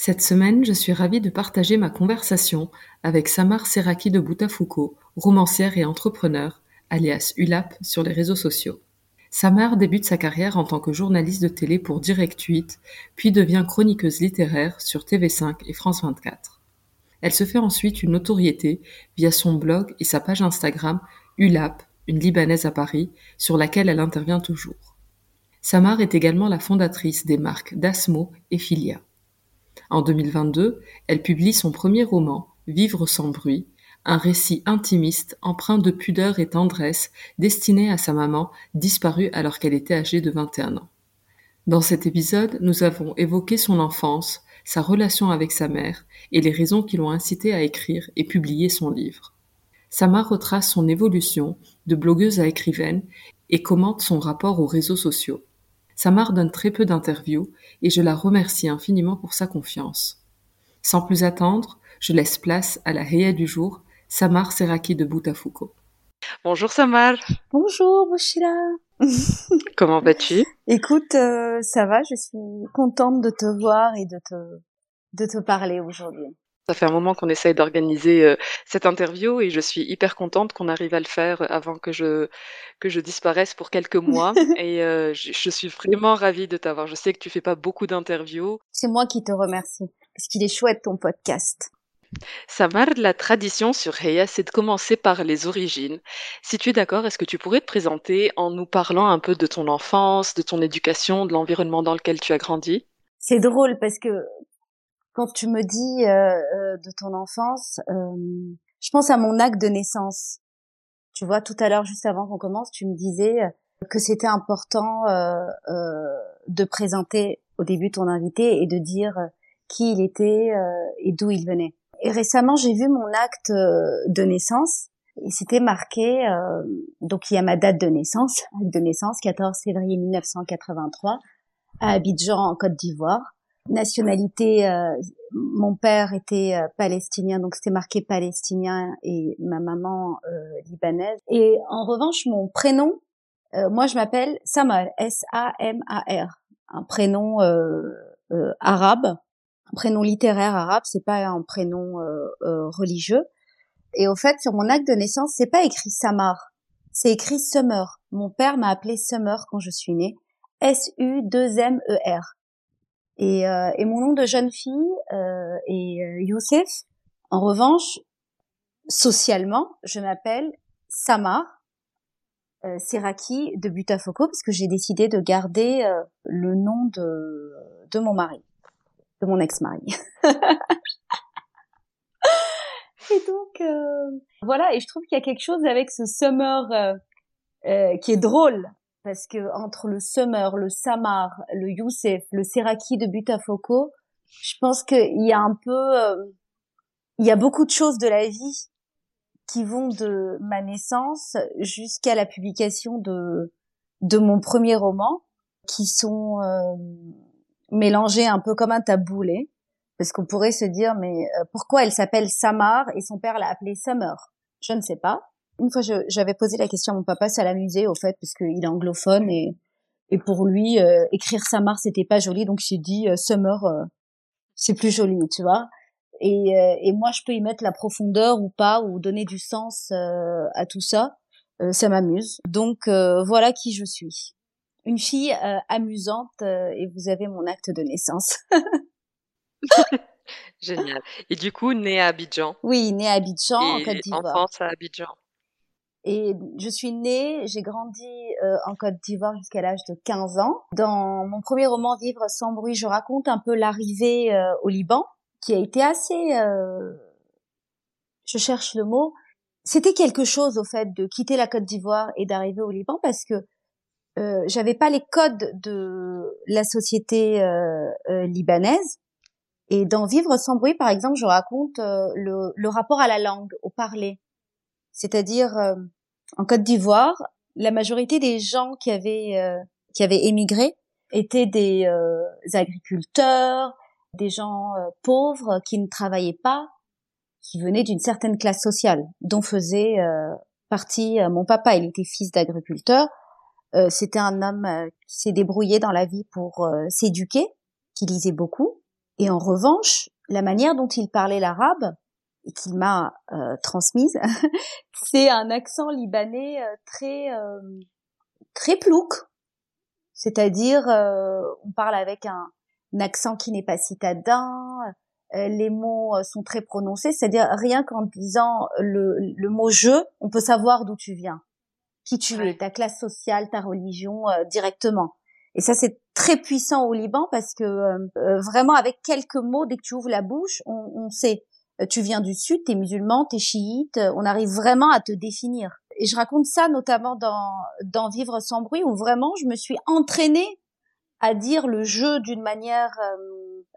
Cette semaine, je suis ravie de partager ma conversation avec Samar Seraki de Boutafoucault, romancière et entrepreneur, alias ULAP sur les réseaux sociaux. Samar débute sa carrière en tant que journaliste de télé pour Direct 8, puis devient chroniqueuse littéraire sur TV5 et France 24. Elle se fait ensuite une notoriété via son blog et sa page Instagram ULAP, une Libanaise à Paris, sur laquelle elle intervient toujours. Samar est également la fondatrice des marques Dasmo et Filia. En 2022, elle publie son premier roman, Vivre sans bruit, un récit intimiste empreint de pudeur et tendresse destiné à sa maman disparue alors qu'elle était âgée de 21 ans. Dans cet épisode, nous avons évoqué son enfance, sa relation avec sa mère et les raisons qui l'ont incité à écrire et publier son livre. Sama retrace son évolution de blogueuse à écrivaine et commente son rapport aux réseaux sociaux. Samar donne très peu d'interviews et je la remercie infiniment pour sa confiance. Sans plus attendre, je laisse place à la Heya du jour, Samar Seraki de Boutafoucault. Bonjour Samar. Bonjour Bouchila. Comment vas-tu? Écoute, euh, ça va, je suis contente de te voir et de te, de te parler aujourd'hui. Ça fait un moment qu'on essaye d'organiser euh, cette interview et je suis hyper contente qu'on arrive à le faire avant que je, que je disparaisse pour quelques mois. et euh, je, suis vraiment ravie de t'avoir. Je sais que tu fais pas beaucoup d'interviews. C'est moi qui te remercie parce qu'il est chouette ton podcast. Samar, la tradition sur Heya, c'est de commencer par les origines. Si tu es d'accord, est-ce que tu pourrais te présenter en nous parlant un peu de ton enfance, de ton éducation, de l'environnement dans lequel tu as grandi? C'est drôle parce que quand tu me dis euh, euh, de ton enfance, euh, je pense à mon acte de naissance. Tu vois, tout à l'heure, juste avant qu'on commence, tu me disais que c'était important de présenter au début ton invité et de dire qui il était et d'où il venait. Et récemment, j'ai vu mon acte de naissance et c'était marqué, donc il y a ma date de naissance, acte de naissance, 14 février 1983, à Abidjan, en Côte d'Ivoire nationalité, euh, mon père était euh, palestinien, donc c'était marqué palestinien et ma maman euh, libanaise. Et en revanche, mon prénom, moi je m'appelle Samar, S-A-M-A-R, un prénom arabe, un prénom littéraire arabe, c'est pas un prénom religieux. Et au fait, sur mon acte de naissance, c'est pas écrit Samar, c'est écrit Summer. Mon père m'a appelé Summer quand je suis née. S-U-2-M-E-R. Et, euh, et mon nom de jeune fille euh, est euh, Youssef. En revanche, socialement, je m'appelle Samar euh, Seraki de Butafoco parce que j'ai décidé de garder euh, le nom de, de mon mari, de mon ex-mari. et donc euh, voilà, et je trouve qu'il y a quelque chose avec ce summer qui est drôle parce que entre le Summer, le Samar, le Youssef, le Seraki de Butafoco, je pense qu'il y a un peu, euh, il y a beaucoup de choses de la vie qui vont de ma naissance jusqu'à la publication de de mon premier roman, qui sont euh, mélangés un peu comme un taboulé, parce qu'on pourrait se dire mais euh, pourquoi elle s'appelle Samar et son père l'a appelée Summer? Je ne sais pas une fois, j'avais posé la question à mon papa, ça l'amusait au fait, parce qu'il est anglophone et Et pour lui, écrire Samar, c'était pas joli, donc j'ai dit Summer, c'est plus joli, tu vois. Et, et moi, je peux y mettre la profondeur ou pas, ou donner du sens à tout ça. ça m'amuse. Donc voilà qui je suis une fille euh, amusante euh, et vous avez mon acte de naissance. Génial. Et du coup, née à Abidjan. Oui, née à Abidjan, en Côte d'Ivoire. Enfance à Abidjan. Et je suis née, j'ai grandi euh, en Côte d'Ivoire jusqu'à l'âge de 15 ans. Dans mon premier roman Vivre sans bruit, je raconte un peu l'arrivée au Liban, qui a été assez, je cherche le mot, c'était quelque chose au fait de quitter la Côte d'Ivoire et d'arriver au Liban parce que euh, j'avais pas les codes de la société euh, euh, libanaise. Et dans Vivre sans bruit, par exemple, je raconte le, le, rapport à la langue, au parler. C'est-à-dire, en Côte d'Ivoire, la majorité des gens qui avaient qui avaient émigré étaient des agriculteurs, des gens pauvres qui ne travaillaient pas, qui venaient d'une certaine classe sociale, dont faisait partie mon papa. Il était fils d'agriculteur euh, c'était un homme euh, qui s'est débrouillé dans la vie pour euh, s'éduquer, qui lisait beaucoup. Et en revanche, la manière dont il parlait l'arabe et qu'il m'a transmise, c'est un accent libanais très très plouc. C'est-à-dire, on parle avec un, accent qui n'est pas citadin, les mots sont très prononcés, c'est-à-dire rien qu'en disant le, le mot je, on peut savoir d'où tu viens qui tu es, ta classe sociale, ta religion euh, directement. Et ça, c'est très puissant au Liban parce que euh, euh, vraiment, avec quelques mots, dès que tu ouvres la bouche, on, on sait. Tu viens du sud, t'es musulman, t'es chiite. On arrive vraiment à te définir. Et je raconte ça notamment dans dans Vivre sans bruit, où vraiment, je me suis entraînée à dire le jeu d'une manière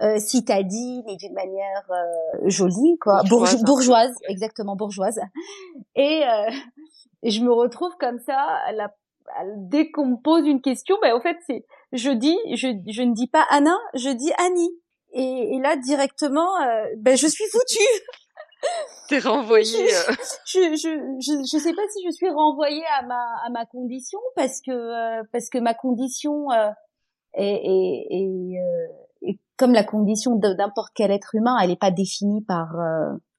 euh, citadine et d'une manière jolie, quoi, bourgeoise, hein. bourgeoise exactement bourgeoise. Et et je me retrouve comme ça, la, dès qu'on me pose une question, ben en fait c'est, je dis, je, je ne dis pas Anna, je dis Annie. Et, et là directement, euh, ben je suis foutue. T'es renvoyée. Euh. Je, je, je, je, sais pas si je suis renvoyée à ma à ma condition parce que euh, parce que ma condition est, est, est, est, comme la condition d'importe quel être humain, elle n'est pas définie par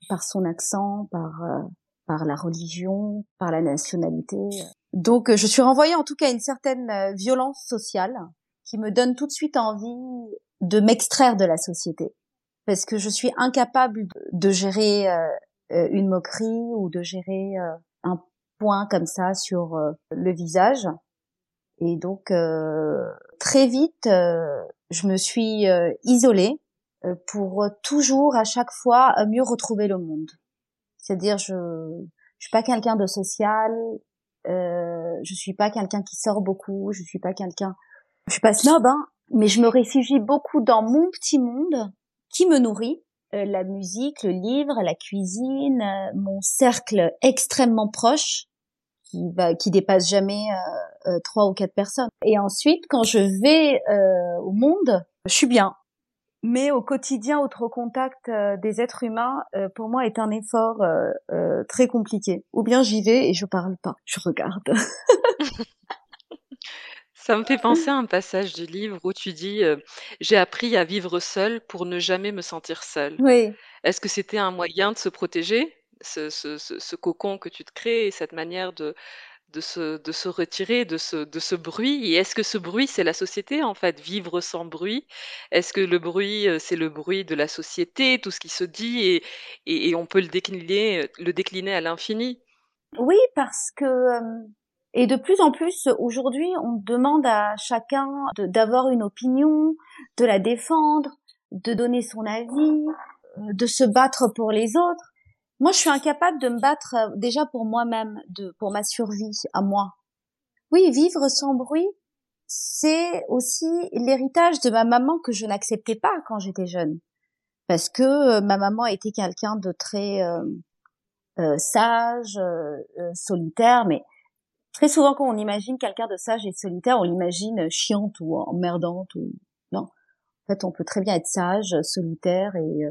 par son accent, par par la religion, par la nationalité. Donc euh, je suis renvoyée en tout cas à une certaine euh, violence sociale qui me donne tout de suite envie de m'extraire de la société parce que je suis incapable de gérer euh, une moquerie ou de gérer un point comme ça sur le visage. Et donc très vite, je me suis isolée pour toujours à chaque fois mieux retrouver le monde. C'est-à-dire, je je suis pas quelqu'un de social, euh, je suis pas quelqu'un qui sort beaucoup, je suis pas quelqu'un, je suis pas snob, hein, mais je me réfugie beaucoup dans mon petit monde qui me nourrit. Euh, la musique, le livre, la cuisine, euh, mon cercle extrêmement proche qui va, qui dépasse jamais euh, trois ou quatre personnes. Et ensuite, quand je vais au monde, je suis bien mais au quotidien, autre contact euh, des êtres humains, pour moi, est un effort très compliqué. Ou bien j'y vais et je parle pas, je regarde. Ça me fait penser à un passage du livre où tu dis J'ai appris à vivre seul pour ne jamais me sentir seul. Oui. Est-ce que c'était un moyen de se protéger, ce, ce, ce, cocon que tu te crées et cette manière de, de se, de se retirer de ce, de ce bruit? Et est-ce que ce bruit, c'est la société, en fait, vivre sans bruit? Est-ce que le bruit, euh, c'est le bruit de la société, tout ce qui se dit, et, et, on peut le décliner, le décliner à l'infini Oui, parce que... Euh, et de plus en plus, aujourd'hui, on demande à chacun d'avoir une opinion, de la défendre, de donner son avis, euh, de se battre pour les autres. Moi, je suis incapable de me battre euh, déjà pour moi-même, pour ma survie à moi. Oui, vivre sans bruit, c'est aussi l'héritage de ma maman que je n'acceptais pas quand j'étais jeune, parce que euh, ma maman était quelqu'un de très euh, sage, solitaire, mais très souvent quand on imagine quelqu'un de sage et solitaire, on l'imagine chiante ou emmerdante ou non. En fait, on peut très bien être sage, solitaire et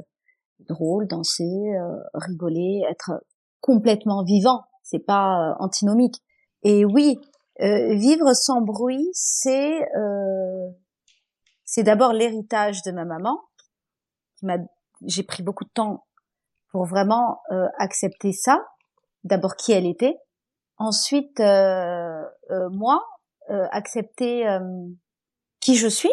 drôle, danser, euh, rigoler, être complètement vivant. C'est pas euh, antinomique. Et oui, vivre sans bruit, c'est c'est d'abord l'héritage de ma maman. J'ai pris beaucoup de temps pour vraiment accepter ça. D'abord qui elle était, ensuite moi accepter qui je suis,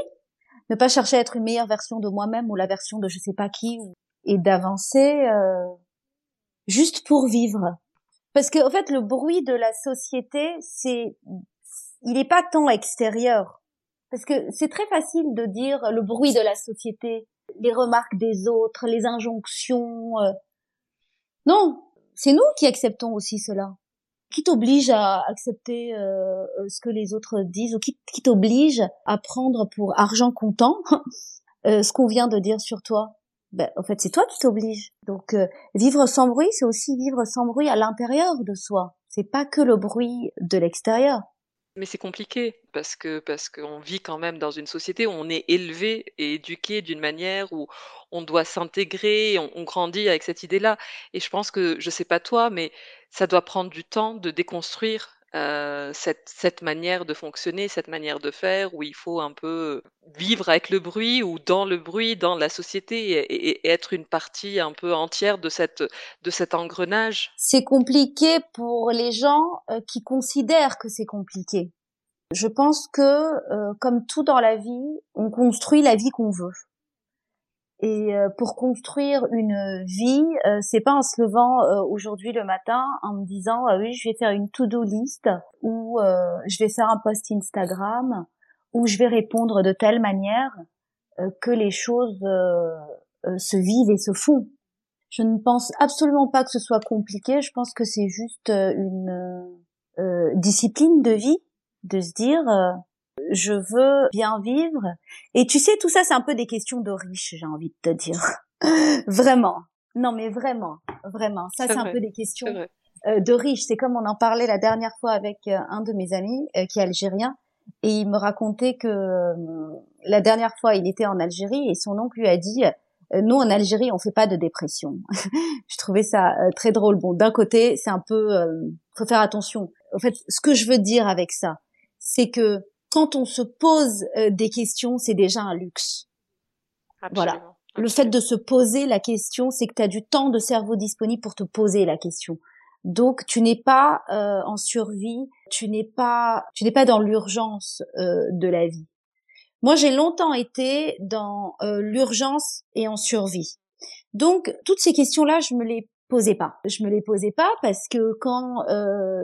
ne pas chercher à être une meilleure version de moi-même ou la version de je sais pas qui, et d'avancer euh, juste pour vivre. Parce que en fait, le bruit de la société, c'est, il n'est pas tant extérieur. Parce que c'est très facile de dire le bruit de la société, les remarques des autres, les injonctions. Euh. Non, c'est nous qui acceptons aussi cela qui t'oblige à accepter euh, euh, ce que les autres disent ou qui, t'oblige à prendre pour argent comptant euh, ce qu'on vient de dire sur toi? Ben, en fait c'est toi qui t'oblige donc vivre sans bruit c'est aussi vivre sans bruit à l'intérieur de soi. C'est pas que le bruit de l'extérieur mais c'est compliqué parce que parce qu'on vit quand même dans une société où on est élevé et éduqué d'une manière où on doit s'intégrer, on, grandit avec cette idée-là. Et je pense que, je sais pas toi, mais ça doit prendre du temps de déconstruire euh, cette, cette manière de fonctionner, cette manière de faire, où il faut un peu vivre avec le bruit ou dans le bruit, dans la société, et, être une partie un peu entière de, cette, de cet engrenage? C'est compliqué pour les gens euh, qui considèrent que c'est compliqué. Je pense que, euh, comme tout dans la vie, on construit la vie qu'on veut. Et euh, pour construire une vie, euh, c'est pas en se levant euh, aujourd'hui le matin en me disant ah oui je vais faire une to-do list ou je vais faire un post Instagram ou je vais répondre de telle manière que les choses se vivent et se font. Je ne pense absolument pas que ce soit compliqué. Je pense que c'est juste une discipline de vie de se dire je veux bien vivre. Et tu sais, tout ça, c'est un peu des questions de riches, j'ai envie de te dire. vraiment. Non, mais vraiment, vraiment. Ça, c'est un peu des questions euh, de riches. C'est comme on en parlait la dernière fois avec euh, un de mes amis euh, qui est algérien. Et il me racontait que la dernière fois, il était en Algérie et son oncle lui a dit, nous en Algérie, on fait pas de dépression. je trouvais ça très drôle. Bon, d'un côté, c'est un peu, faut faire attention. En fait, ce que je veux dire avec ça, c'est que quand on se pose euh, des questions, c'est déjà un luxe. Voilà. Le fait de se poser la question, c'est que tu as du temps de cerveau disponible pour te poser la question. Donc tu n'es pas euh, en survie, tu n'es pas tu n'es pas dans l'urgence euh, de la vie. Moi, j'ai longtemps été dans l'urgence et en survie. Donc toutes ces questions-là, je me les posais pas. Je me les posais pas parce que quand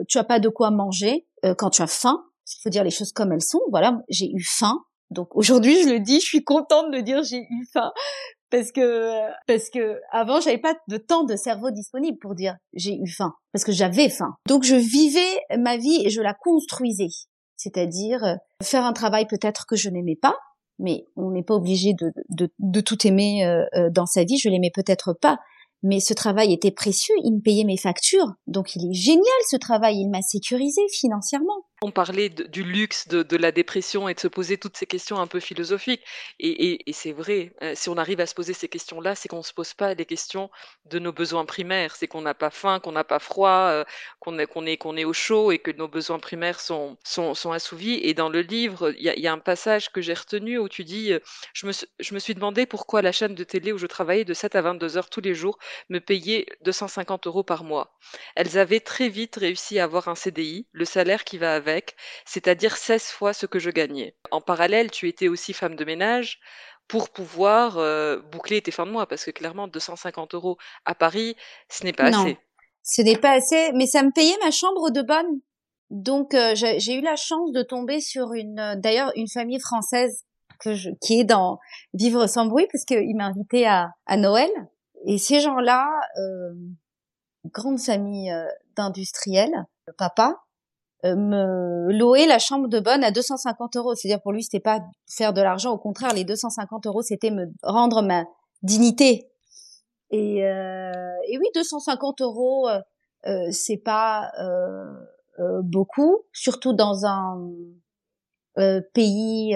tu as pas de quoi manger, quand tu as faim, il faut dire les choses comme elles sont. Voilà, j'ai eu faim. Donc aujourd'hui, je le dis, je suis contente de dire j'ai eu faim parce que parce que avant j'avais pas de temps de cerveau disponible pour dire j'ai eu faim parce que j'avais faim. Donc je vivais ma vie et je la construisais, c'est-à-dire euh, faire un travail peut-être que je n'aimais pas, mais on n'est pas obligé de, de, de tout aimer euh, euh, dans sa vie. Je l'aimais peut-être pas, mais ce travail était précieux, il me payait mes factures, donc il est génial ce travail, il m'a sécurisé financièrement. On parlait du luxe de, la dépression et de se poser toutes ces questions un peu philosophiques. Et, c'est vrai, euh, si on arrive à se poser ces questions-là, c'est qu'on ne se pose pas les questions de nos besoins primaires. C'est qu'on n'a pas faim, qu'on n'a pas froid, euh, qu'on est, est, est au chaud et que nos besoins primaires sont, sont, assouvis. Et dans le livre, il y, a un passage que j'ai retenu où tu dis euh, je me, je me suis demandé pourquoi la chaîne de télé où je travaillais de 7 à 22 heures tous les jours me payait 250 euros par mois. Elles avaient très vite réussi à avoir un le salaire qui va avec c'est-à-dire 16 fois ce que je gagnais. En parallèle, tu étais aussi femme de ménage pour pouvoir euh, boucler tes fins de mois, parce que clairement, 250 euros à Paris, ce n'est pas assez. Ce n'est pas assez, mais ça me payait ma chambre de bonne. Donc euh, j'ai eu la chance de tomber sur une, euh, d'ailleurs, une famille française que je, qui est dans Vivre sans bruit, parce qu'il m'a invité à, à Noël. Et ces gens-là, euh, grande famille d'industriels, le papa, me louer la chambre de bonne à 250 euros. C'est-à-dire pour lui, c'était pas faire de l'argent. Au contraire, les 250 euros, c'était me rendre ma dignité. Et, euh, et oui, 250 euros, euh, euh, c'est pas euh, euh, beaucoup, surtout dans un pays,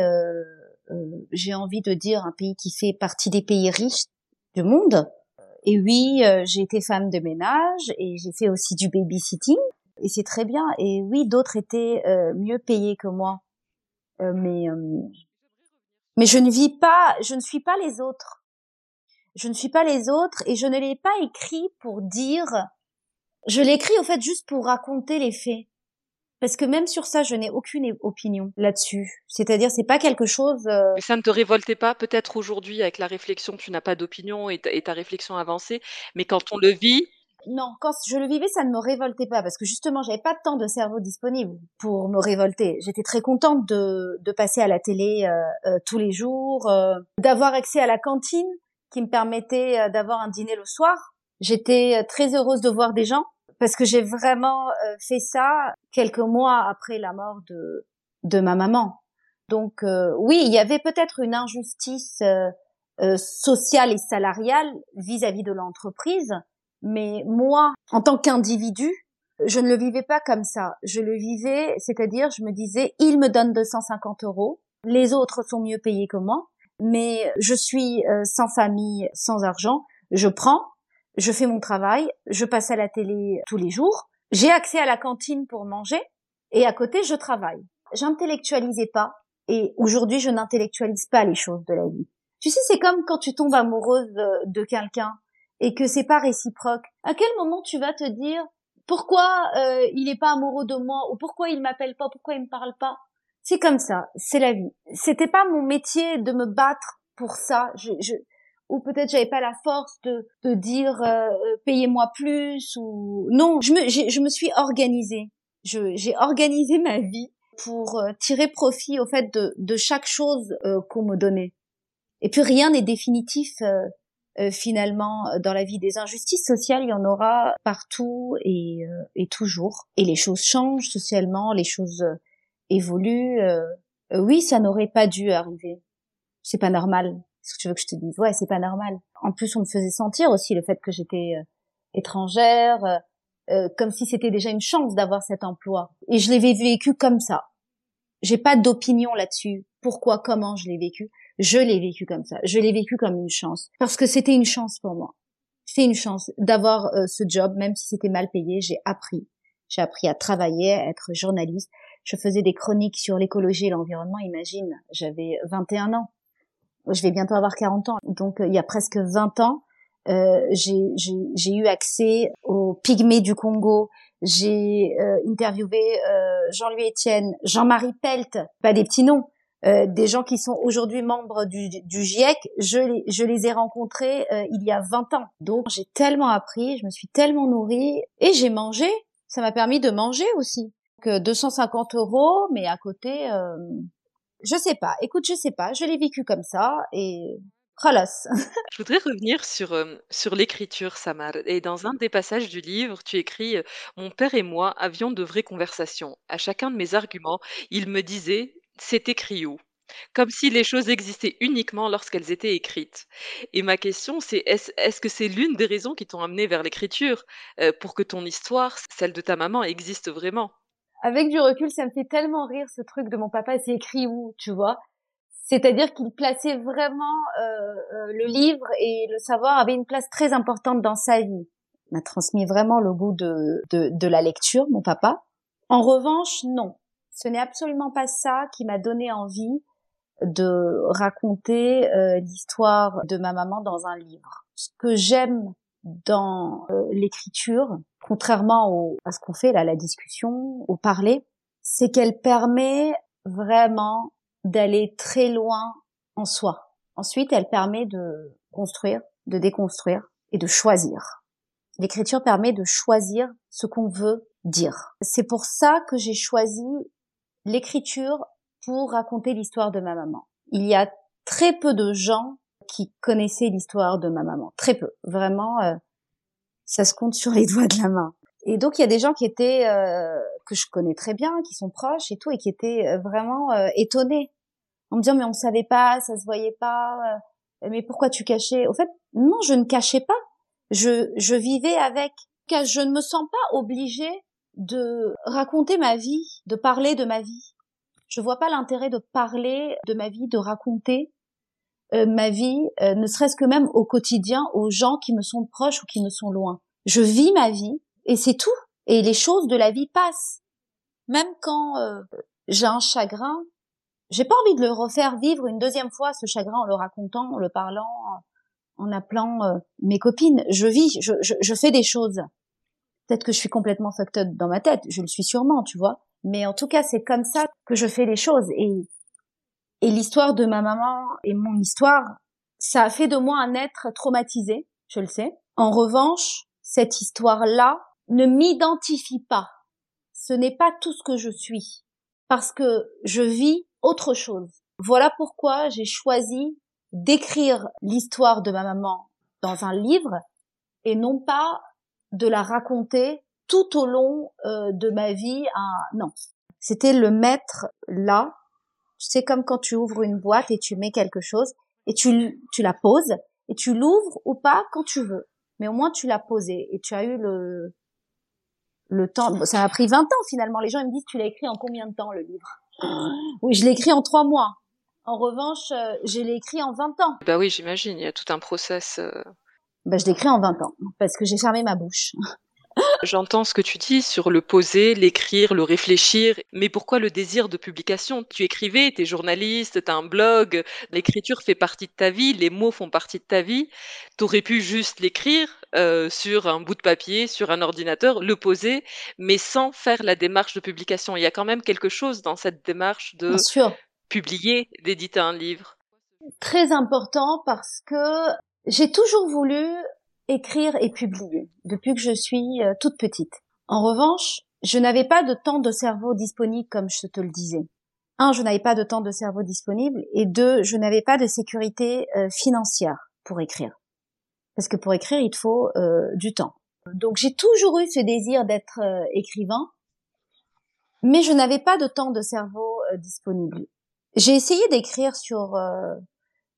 j'ai envie de dire, un pays qui fait partie des pays riches du monde. Et oui, j'ai été femme de ménage et j'ai fait aussi du babysitting et c'est très bien. Et oui, d'autres étaient euh, mieux payés que moi, euh, mais euh, mais je ne vis pas, je ne suis pas les autres. Je ne suis pas les autres et je ne l'ai pas écrit pour dire. Je l'ai écrit au fait juste pour raconter les faits. Parce que même sur ça, je n'ai aucune opinion là-dessus. C'est-à-dire, c'est pas quelque chose. Mais ça ne te révoltait pas, peut-être aujourd'hui, avec la réflexion, tu n'as pas d'opinion et ta réflexion avancée, mais quand on le vit, non, quand je le vivais, ça ne me révoltait pas parce que justement, j'avais pas tant de cerveau disponible pour me révolter. J'étais très contente de, de passer à la télé euh, euh, tous les jours, euh, d'avoir accès à la cantine qui me permettait euh, d'avoir un dîner le soir. J'étais euh, très heureuse de voir des gens parce que j'ai vraiment fait ça quelques mois après la mort de de ma maman. Donc oui, il y avait peut-être une injustice sociale et salariale vis-à-vis -vis de l'entreprise mais moi, en tant qu'individu, je ne le vivais pas comme ça. Je le vivais, c'est-à-dire, je me disais, il me donne 250 euros, les autres sont mieux payés que moi, mais je suis euh, sans famille, sans argent, je prends, je fais mon travail, je passe à la télé tous les jours, j'ai accès à la cantine pour manger, et à côté, je travaille. J'intellectualisais pas, et aujourd'hui, je n'intellectualise pas les choses de la vie. Tu sais, c'est comme quand tu tombes amoureuse de quelqu'un et que c'est pas réciproque, à quel moment tu vas te dire pourquoi euh, il est pas amoureux de moi ou pourquoi il m'appelle pas, pourquoi il me parle pas? C'est comme ça, c'est la vie. C'était pas mon métier de me battre pour ça. Je, je ou peut-être j'avais pas la force de, de dire euh, euh payez-moi plus ou non. Je me, je me suis organisée. j'ai organisé ma vie pour euh, tirer profit au fait de, de chaque chose euh, qu'on me donnait. Et puis rien n'est définitif euh, finalement dans la vie des injustices sociales, il y en aura partout et, euh, et toujours. Et les choses changent socialement, les choses euh, évoluent. oui, ça n'aurait pas dû arriver. C'est pas normal. Est-ce que tu veux que je te dise? Ouais, c'est pas normal. En plus, on me faisait sentir aussi le fait que j'étais étrangère, comme si c'était déjà une chance d'avoir cet emploi. Et je l'ai vécu comme ça. J'ai pas d'opinion là-dessus. Pourquoi, comment je l'ai vécu? Je l'ai vécu comme ça. Je l'ai vécu comme une chance. Parce que c'était une chance pour moi. C'est une chance d'avoir euh, ce job, même si c'était mal payé. J'ai appris. J'ai appris à travailler, à être journaliste. Je faisais des chroniques sur l'écologie et l'environnement. Imagine, j'avais 21 ans. Je vais bientôt avoir 40 ans. Donc, euh, il y a presque 20 ans, euh, j'ai eu accès aux pygmées du Congo. J'ai euh, interviewé Jean-Louis Etienne, Jean-Marie Pelt, pas des petits noms, euh, des gens qui sont aujourd'hui membres du, du, GIEC, je les, je les ai rencontrés euh, il y a 20 ans. Donc j'ai tellement appris, je me suis tellement nourrie et j'ai mangé. Ça m'a permis de manger aussi. Que 250 euros, mais à côté, euh, je sais pas. Écoute, je sais pas. Je l'ai vécu comme ça et. Je voudrais revenir sur, sur l'écriture, Samar. Et dans un des passages du livre, tu écris Mon père et moi avions de vraies conversations. À chacun de mes arguments, il me disait c'est écrit où Comme si les choses existaient uniquement lorsqu'elles étaient écrites. Et ma question, c'est est-ce que c'est l'une des raisons qui t'ont amené vers l'écriture euh, pour que ton histoire, celle de ta maman, existe vraiment? Avec du recul, ça me fait tellement rire ce truc de mon papa, c'est écrit où, tu vois? C'est-à-dire qu'il plaçait vraiment euh, euh, le livre et le savoir avait une place très importante dans sa vie. Il m'a transmis vraiment le goût de la lecture, mon papa. En revanche, non ce n'est absolument pas ça qui m'a donné envie de raconter euh, l'histoire de ma maman dans un livre. Ce que j'aime dans euh, l'écriture, contrairement à ce qu'on fait là, la discussion, au parler, c'est qu'elle permet vraiment d'aller très loin en soi. Ensuite, elle permet de construire, de déconstruire et de choisir. L'écriture permet de choisir ce qu'on veut dire. C'est pour ça que j'ai choisi l'écriture pour raconter l'histoire de ma maman. Il y a très peu de gens qui connaissaient l'histoire de ma maman. Très peu. Vraiment, euh, ça se compte sur les doigts de la main. Et donc, il y a des gens qui étaient, euh, que je connais très bien, qui sont proches et tout, et qui étaient euh, vraiment étonnés. En me disant, mais on savait pas, ça se voyait pas, mais pourquoi tu cachais? Au fait, non, je ne cachais pas. Je, je vivais avec. Car je ne me sens pas obligée de raconter ma vie, de parler de ma vie. Je vois pas l'intérêt de parler de ma vie, de raconter euh, ma vie, euh, ne serait-ce que même au quotidien, aux gens qui me sont proches ou qui me sont loin. Je vis ma vie et c'est tout. Et les choses de la vie passent. Même quand euh, j'ai un chagrin, j'ai pas envie de le refaire vivre une deuxième fois ce chagrin en le racontant, en le parlant, en appelant euh, mes copines. Je vis, je, je, je fais des choses. Peut-être que je suis complètement fucked up dans ma tête, je le suis sûrement, tu vois. Mais en tout cas, c'est comme ça que je fais les choses. Et, et l'histoire de ma maman et mon histoire, ça a fait de moi un être traumatisé, je le sais. En revanche, cette histoire-là ne m'identifie pas. Ce n'est pas tout ce que je suis. Parce que je vis autre chose. Voilà pourquoi j'ai choisi d'écrire l'histoire de ma maman dans un livre et non pas de la raconter tout au long euh, de ma vie. Non, c'était le mettre là. C'est comme quand tu ouvres une boîte et tu mets quelque chose et tu, tu la poses et tu l'ouvres ou pas quand tu veux. Mais au moins tu l'as posé et tu as eu le le temps. Ça m'a pris 20 ans finalement. Les gens ils me disent tu l'as écrit en combien de temps le livre? Oui, je l'ai écrit en trois mois. En revanche, euh, je l'ai écrit en 20 ans. Bah oui, j'imagine, il y a tout un process. Euh. Bah, je l'ai écrit en 20 ans, parce que j'ai fermé ma bouche. J'entends ce que tu dis sur le poser, l'écrire, le réfléchir, mais pourquoi le désir de publication? Tu écrivais, tu es journaliste, tu as un blog, l'écriture fait partie de ta vie, les mots font partie de ta vie. Tu aurais pu juste l'écrire euh, sur un bout de papier, sur un ordinateur, le poser, mais sans faire la démarche de publication. Il y a quand même quelque chose dans cette démarche de publier, d'éditer un livre Très important parce que j'ai toujours voulu écrire et publier depuis que je suis euh, toute petite. En revanche, je n'avais pas de temps de cerveau disponible comme je te le disais. Un, je n'avais pas de temps de cerveau disponible et deux, je n'avais pas de sécurité euh, financière pour écrire. Parce que pour écrire, il te faut euh, du temps. Donc j'ai toujours eu ce désir d'être écrivain, mais je n'avais pas de temps de cerveau disponible. J'ai essayé d'écrire sur.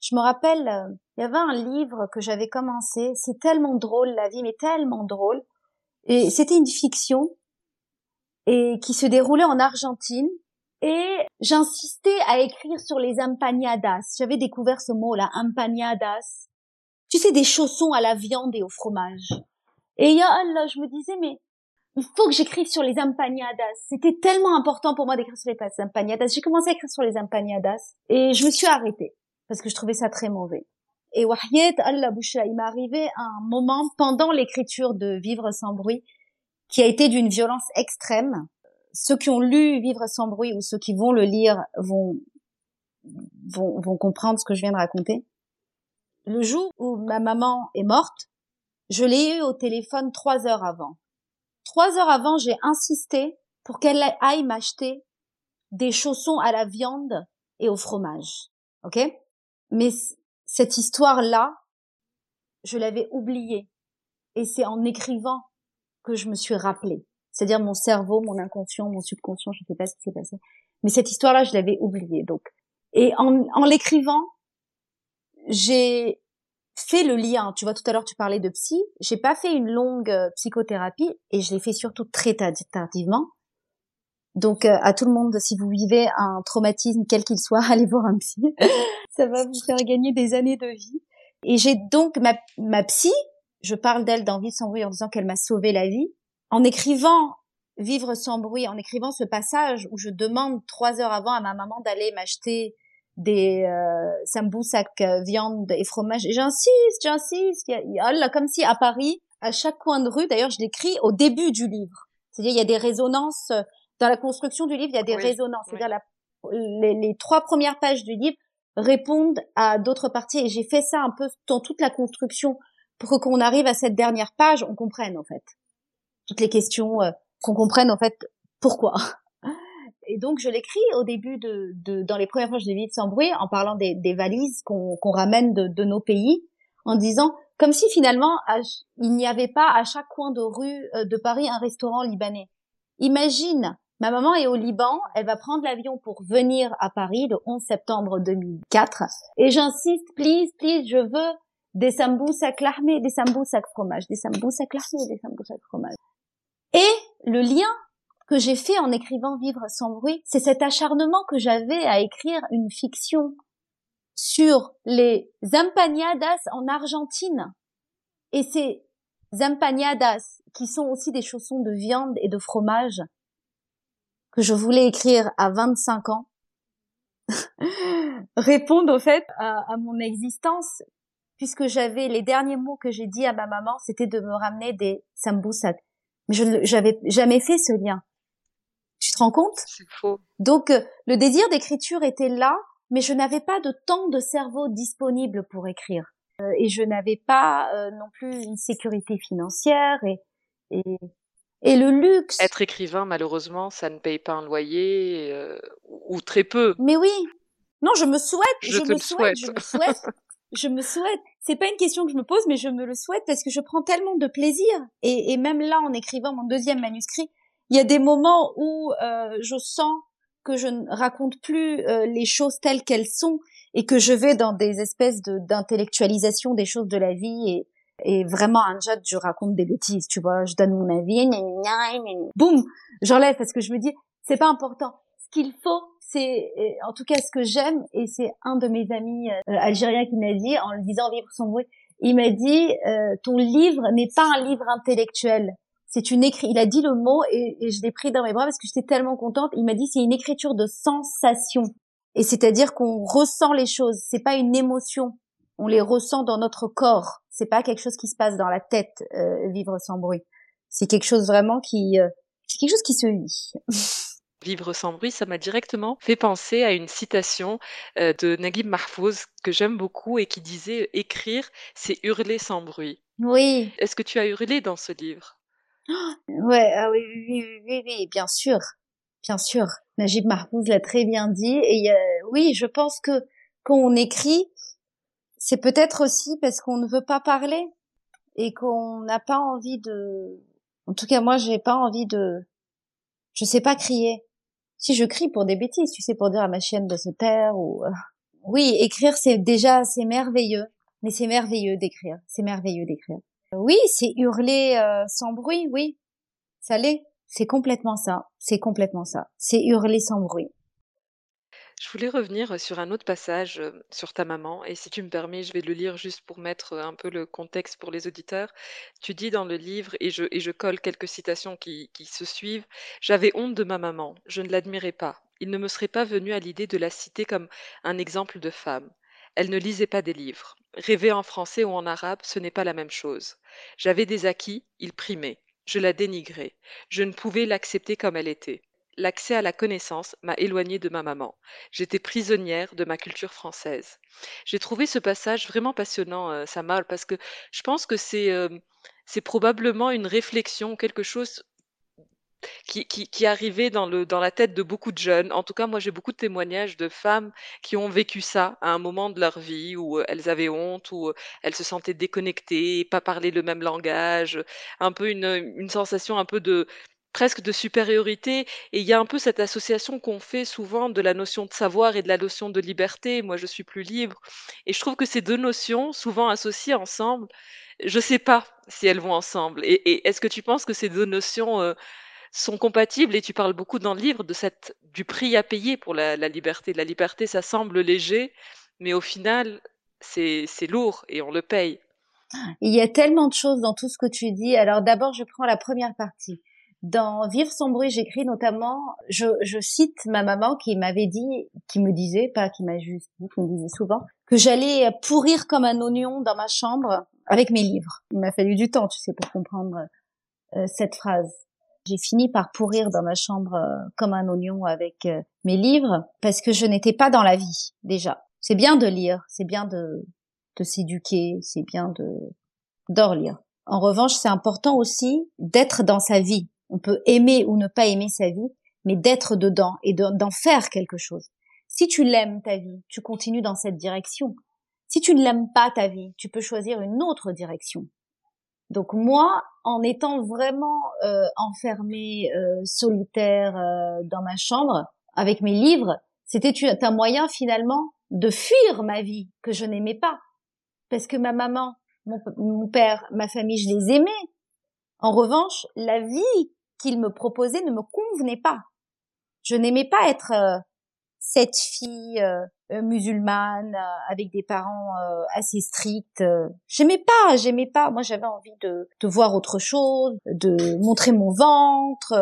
Je me rappelle, euh, il y avait un livre que j'avais commencé. C'est tellement drôle la vie, mais tellement drôle. Et c'était une fiction et qui se déroulait en Argentine. Et j'insistais à écrire sur les empanadas. J'avais découvert ce mot-là, empanadas. Tu sais, des chaussons à la viande et au fromage. Et ya Allah, je me disais, mais il faut que j'écrive sur les empanadas. C'était tellement important pour moi d'écrire sur les empanadas. J'ai commencé à écrire sur les empanadas et je me suis arrêtée parce que je trouvais ça très mauvais. Et wahyet Allah Boucha, il m'est arrivé un moment pendant l'écriture de Vivre sans bruit qui a été d'une violence extrême. Ceux qui ont lu Vivre sans bruit ou ceux qui vont le lire vont, vont, vont comprendre ce que je viens de raconter. Le jour où ma maman est morte, je l'ai eu au téléphone trois heures avant. Trois heures avant, j'ai insisté pour qu'elle aille m'acheter des chaussons à la viande et au fromage. Ok? Mais cette histoire-là, je l'avais oubliée. Et c'est en écrivant que je me suis rappelée. C'est-à-dire mon cerveau, mon inconscient, mon subconscient, je ne sais pas ce qui s'est passé. Mais cette histoire-là, je l'avais oubliée. Donc, et en, en l'écrivant, j'ai fait le lien. Tu vois, tout à l'heure, tu parlais de psy. J'ai pas fait une longue euh, psychothérapie et je l'ai fait surtout très tardivement. Donc, euh, à tout le monde, si vous vivez un traumatisme, quel qu'il soit, allez voir un psy. Ça va vous faire gagner des années de vie. Et j'ai donc ma, ma psy, je parle d'elle dans Vie sans bruit en disant qu'elle m'a sauvé la vie. En écrivant Vivre sans bruit, en écrivant ce passage où je demande trois heures avant à ma maman d'aller m'acheter des euh, samboussak euh, viande et fromage. Et j'insiste, j'insiste. Y a, comme si à Paris, à chaque coin de rue, d'ailleurs, je l'écris au début du livre. C'est-à-dire, il y a des résonances dans la construction du livre. Il y a des résonances. C'est-à-dire, les, les, trois premières pages du livre répondent à d'autres parties. Et j'ai fait ça un peu dans toute la construction pour qu'on arrive à cette dernière page, on comprenne en fait toutes les questions, euh, qu'on comprenne en fait pourquoi. Et donc je l'écris au début de, de, dans les premières pages de Vivre sans bruit en parlant des, des valises qu'on qu'on ramène de, de, nos pays, en disant comme si finalement il n'y avait pas à chaque coin de rue euh, de Paris un restaurant libanais. Imagine, ma maman est au Liban, elle va prendre l'avion pour venir à Paris le 11 septembre 2004 et j'insiste, please, please, je veux des samboussak lahmé, des samboussak fromage, des samboussak lahmé, des samboussak fromage. Et le lien que j'ai fait en écrivant Vivre sans bruit, c'est cet acharnement que j'avais à écrire une fiction sur les empanadas en Argentine. Et c'est empanadas, qui sont aussi des chaussons de viande et de fromage, que je voulais écrire à 25 ans, répondent au fait à, mon existence, puisque j'avais les derniers mots que j'ai dit à ma maman, c'était de me ramener des samboussak. Mais je n'avais jamais fait ce lien. Tu te rends compte? C'est faux. Donc euh, le désir d'écriture était là, mais je n'avais pas de temps de cerveau disponible pour écrire. Euh, et je n'avais pas euh, non plus une sécurité financière et, et, et le luxe. Être écrivain, malheureusement, ça ne paye pas un loyer ou très peu. Mais oui. Non, je me souhaite. Je, me souhaite, Je me souhaite. je me souhaite. C'est pas une question que je me pose, mais je me le souhaite parce que je prends tellement de plaisir. Et, et même là, en écrivant mon deuxième manuscrit, il y a des moments où euh, je sens que je ne raconte plus euh, les choses telles qu'elles sont et que je vais dans des espèces de d'intellectualisation des choses de la vie et, et vraiment job je raconte des bêtises tu vois je donne mon avis boum j'enlève parce que je me dis c'est pas important ce qu'il faut c'est en tout cas ce que j'aime et c'est un de mes amis euh, algériens qui m'a dit en le disant vivre sans bruit il m'a dit euh, ton livre n'est pas un livre intellectuel c'est une écrit. Il a dit le mot et, je l'ai pris dans mes bras parce que j'étais tellement contente. Il m'a dit c'est une écriture de sensation. Et c'est-à-dire qu'on ressent les choses. C'est pas une émotion. On les ressent dans notre corps. C'est pas quelque chose qui se passe dans la tête. Euh, vivre sans bruit. C'est quelque chose vraiment qui, euh, c'est quelque chose qui se vit. Vivre sans bruit, ça m'a directement fait penser à une citation euh, de Naguib Mahfouz que j'aime beaucoup et qui disait Écrire, c'est hurler sans bruit. Oui. Est-ce que tu as hurlé dans ce livre? Ouais, ah oui, oui, oui, oui, bien sûr, bien sûr. Najib Mahfouz l'a très bien dit. Et oui, je pense que quand on écrit, c'est peut-être aussi parce qu'on ne veut pas parler et qu'on n'a pas envie de. En tout cas, moi, j'ai pas envie de. Je sais pas crier. Si je crie pour des bêtises, tu sais, pour dire à ma chienne de se taire ou. Euh, oui, écrire, c'est déjà, c'est merveilleux. Mais c'est merveilleux d'écrire. C'est merveilleux d'écrire. Oui, c'est hurler euh, sans bruit, oui. Ça l'est. C'est complètement ça. C'est complètement ça. C'est hurler sans bruit. Je voulais revenir sur un autre passage sur ta maman, et si tu me permets, je vais le lire juste pour mettre un peu le contexte pour les auditeurs. Tu dis dans le livre, et je, et je colle quelques citations qui, qui se suivent, J'avais honte de ma maman, je ne l'admirais pas. Il ne me serait pas venu à l'idée de la citer comme un exemple de femme. Elle ne lisait pas des livres. Rêver en français ou en arabe, ce n'est pas la même chose. J'avais des acquis, ils primaient. Je la dénigrais. Je ne pouvais l'accepter comme elle était. L'accès à la connaissance m'a éloignée de ma maman. J'étais prisonnière de ma culture française. J'ai trouvé ce passage vraiment passionnant, euh, Samar, parce que je pense que c'est euh, probablement une réflexion, quelque chose qui, qui, qui arrivait dans, la tête de beaucoup de jeunes. En tout cas, moi, j'ai beaucoup de témoignages de femmes qui ont vécu ça à un moment de leur vie où euh, elles avaient honte, où euh, elles se sentaient déconnectées, pas parler le même langage, un peu une sensation un peu de presque de supériorité. Et il y a un peu cette association qu'on fait souvent de la notion de savoir et de la notion de liberté. Moi, je suis plus libre. Et je trouve que ces deux notions, souvent associées ensemble, je sais pas si elles vont ensemble. Et, est-ce que tu penses que ces deux notions euh, sont compatibles? Et tu parles beaucoup dans le livre de cette du prix à payer pour la, liberté. La liberté, ça semble léger, mais au final, c'est lourd et on le paye. Il y a tellement de choses dans tout ce que tu dis. Alors d'abord, je prends la première partie. Dans Vivre sans bruit, j'écris notamment, je, je cite ma maman qui m'avait dit, qui me disait, pas qui m'a juste dit, qui me disait souvent, que j'allais pourrir comme un oignon dans ma chambre avec mes livres. Il m'a fallu du temps, tu sais, pour comprendre euh, cette phrase. J'ai fini par pourrir dans ma chambre euh, comme un oignon avec euh, mes livres parce que je n'étais pas dans la vie déjà. C'est bien de lire, c'est bien de, de s'éduquer, c'est bien de d'en lire. En revanche, c'est important aussi d'être dans sa vie. On peut aimer ou ne pas aimer sa vie, mais d'être dedans et d'en faire quelque chose. Si tu l'aimes ta vie, tu continues dans cette direction. Si tu ne l'aimes pas ta vie, tu peux choisir une autre direction. Donc moi, en étant vraiment euh, enfermée, euh, solitaire euh, dans ma chambre avec mes livres, c'était un moyen finalement de fuir ma vie que je n'aimais pas. Parce que ma maman, mon, père, ma famille, je les aimais. En revanche, la vie qu'ils me proposaient ne me convenait pas. Je n'aimais pas être cette fille euh, musulmane avec des parents assez stricts. J'aimais pas, j'aimais pas. Moi, j'avais envie de, de voir autre chose, de montrer mon ventre,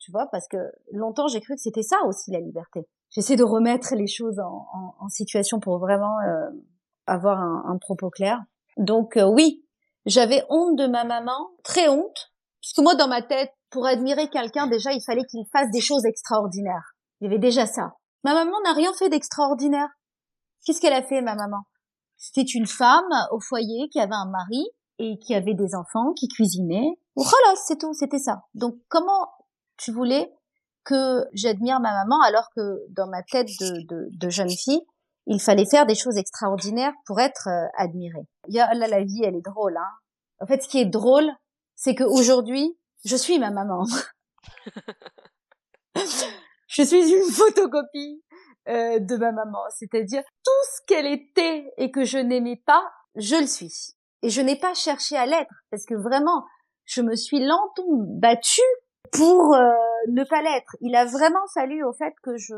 tu vois, parce que longtemps j'ai cru que c'était ça aussi la liberté. J'essaie de remettre les choses en, en, en situation pour vraiment avoir un, un, propos clair. Donc oui, j'avais honte de ma maman, très honte, puisque moi dans ma tête, pour admirer quelqu'un, déjà il fallait qu'il fasse des choses extraordinaires. Il y avait déjà ça. Ma maman n'a rien fait d'extraordinaire. Qu'est-ce qu'elle a fait, ma maman? C'était une femme au foyer qui avait un mari et qui avait des enfants, qui cuisinait. Voilà, c'est tout, c'était ça. Donc comment tu voulais que j'admire ma maman alors que dans ma tête de, jeune fille, il fallait faire des choses extraordinaires pour être euh, admirée? Y a, là, la vie, elle est drôle. Hein. En fait, ce qui est drôle, c'est qu'aujourd'hui, je suis ma maman. je suis une photocopie euh, de ma maman, c'est-à-dire tout ce qu'elle était et que je n'aimais pas, je le suis. Et je n'ai pas cherché à l'être parce que vraiment, je me suis lentement battue pour euh, ne pas l'être. Il a vraiment fallu au fait que je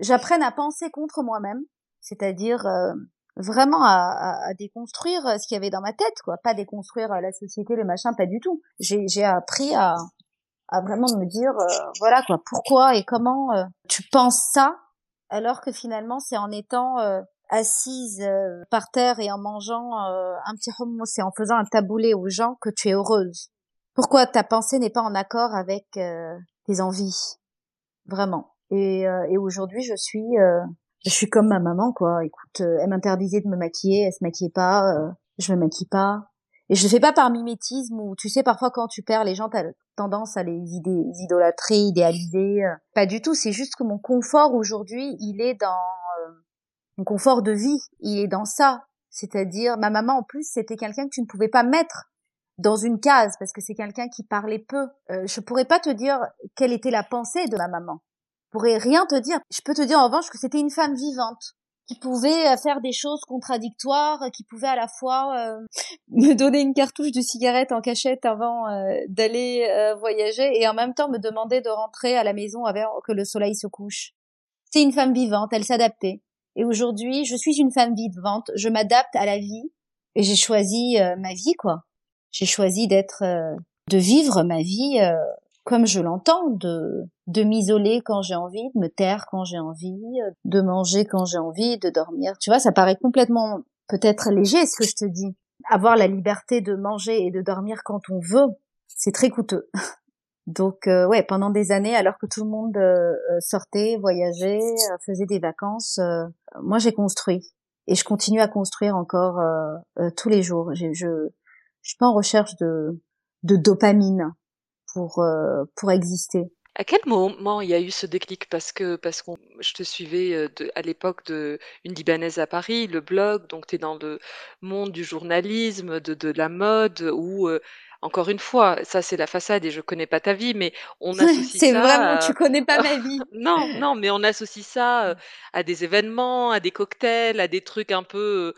j'apprenne à penser contre moi-même, c'est-à-dire euh, vraiment à, à, déconstruire ce qu'il y avait dans ma tête, quoi, pas déconstruire la société, le machin, pas du tout. J'ai appris à à vraiment me dire euh, voilà quoi pourquoi et comment euh, tu penses ça alors que finalement c'est en étant euh, assise par terre et en mangeant un petit hummus et en faisant un taboulé aux gens que tu es heureuse. Pourquoi ta pensée n'est pas en accord avec tes envies? Vraiment. Et, et aujourd'hui je suis je suis comme ma maman quoi écoute elle m'interdisait de me maquiller elle se maquillait pas je me maquille pas et je le fais pas par mimétisme ou tu sais parfois quand tu perds les gens t'as tendance à les idolâtrer, idéaliser. Euh. Pas du tout. C'est juste que mon confort aujourd'hui, il est dans euh, mon confort de vie. Il est dans ça. C'est-à-dire ma maman en plus c'était quelqu'un que tu ne pouvais pas mettre dans une case parce que c'est quelqu'un qui parlait peu. Euh, je pourrais pas te dire quelle était la pensée de ma maman. Pourrais rien te dire. Je peux te dire en revanche que c'était une femme vivante qui pouvait euh, faire des choses contradictoires, qui pouvait à la fois euh, me donner une cartouche de cigarette en cachette avant euh, d'aller voyager et en même temps me demander de rentrer à la maison avant que le soleil se couche. C'est une femme vivante, elle s'adaptait. Et aujourd'hui, je suis une femme vivante, je m'adapte à la vie et j'ai choisi ma vie quoi. J'ai choisi d'être de vivre ma vie comme je l'entends, de, de m'isoler quand j'ai envie, de me taire quand j'ai envie, de manger quand j'ai envie, de dormir. Tu vois, ça paraît complètement peut-être léger ce que je te dis. Avoir la liberté de manger et de dormir quand on veut, c'est très coûteux. Donc euh, ouais, pendant des années, alors que tout le monde euh, euh, sortait, voyageait, faisait des vacances, moi j'ai construit et je continue à construire encore tous les jours. Je je je suis pas en recherche de de dopamine pour euh, pour exister. À quel moment il y a eu ce déclic? Parce que parce qu'on je te suivais euh, de, à l'époque de une Libanaise à Paris, le blog, donc tu es dans le monde du journalisme, de, de la mode, où euh, encore une fois, ça c'est la façade et je connais pas ta vie, mais on associe ça. C'est vraiment, tu connais pas ma vie. non, non, mais on associe ça à des événements, à des cocktails, à des trucs un peu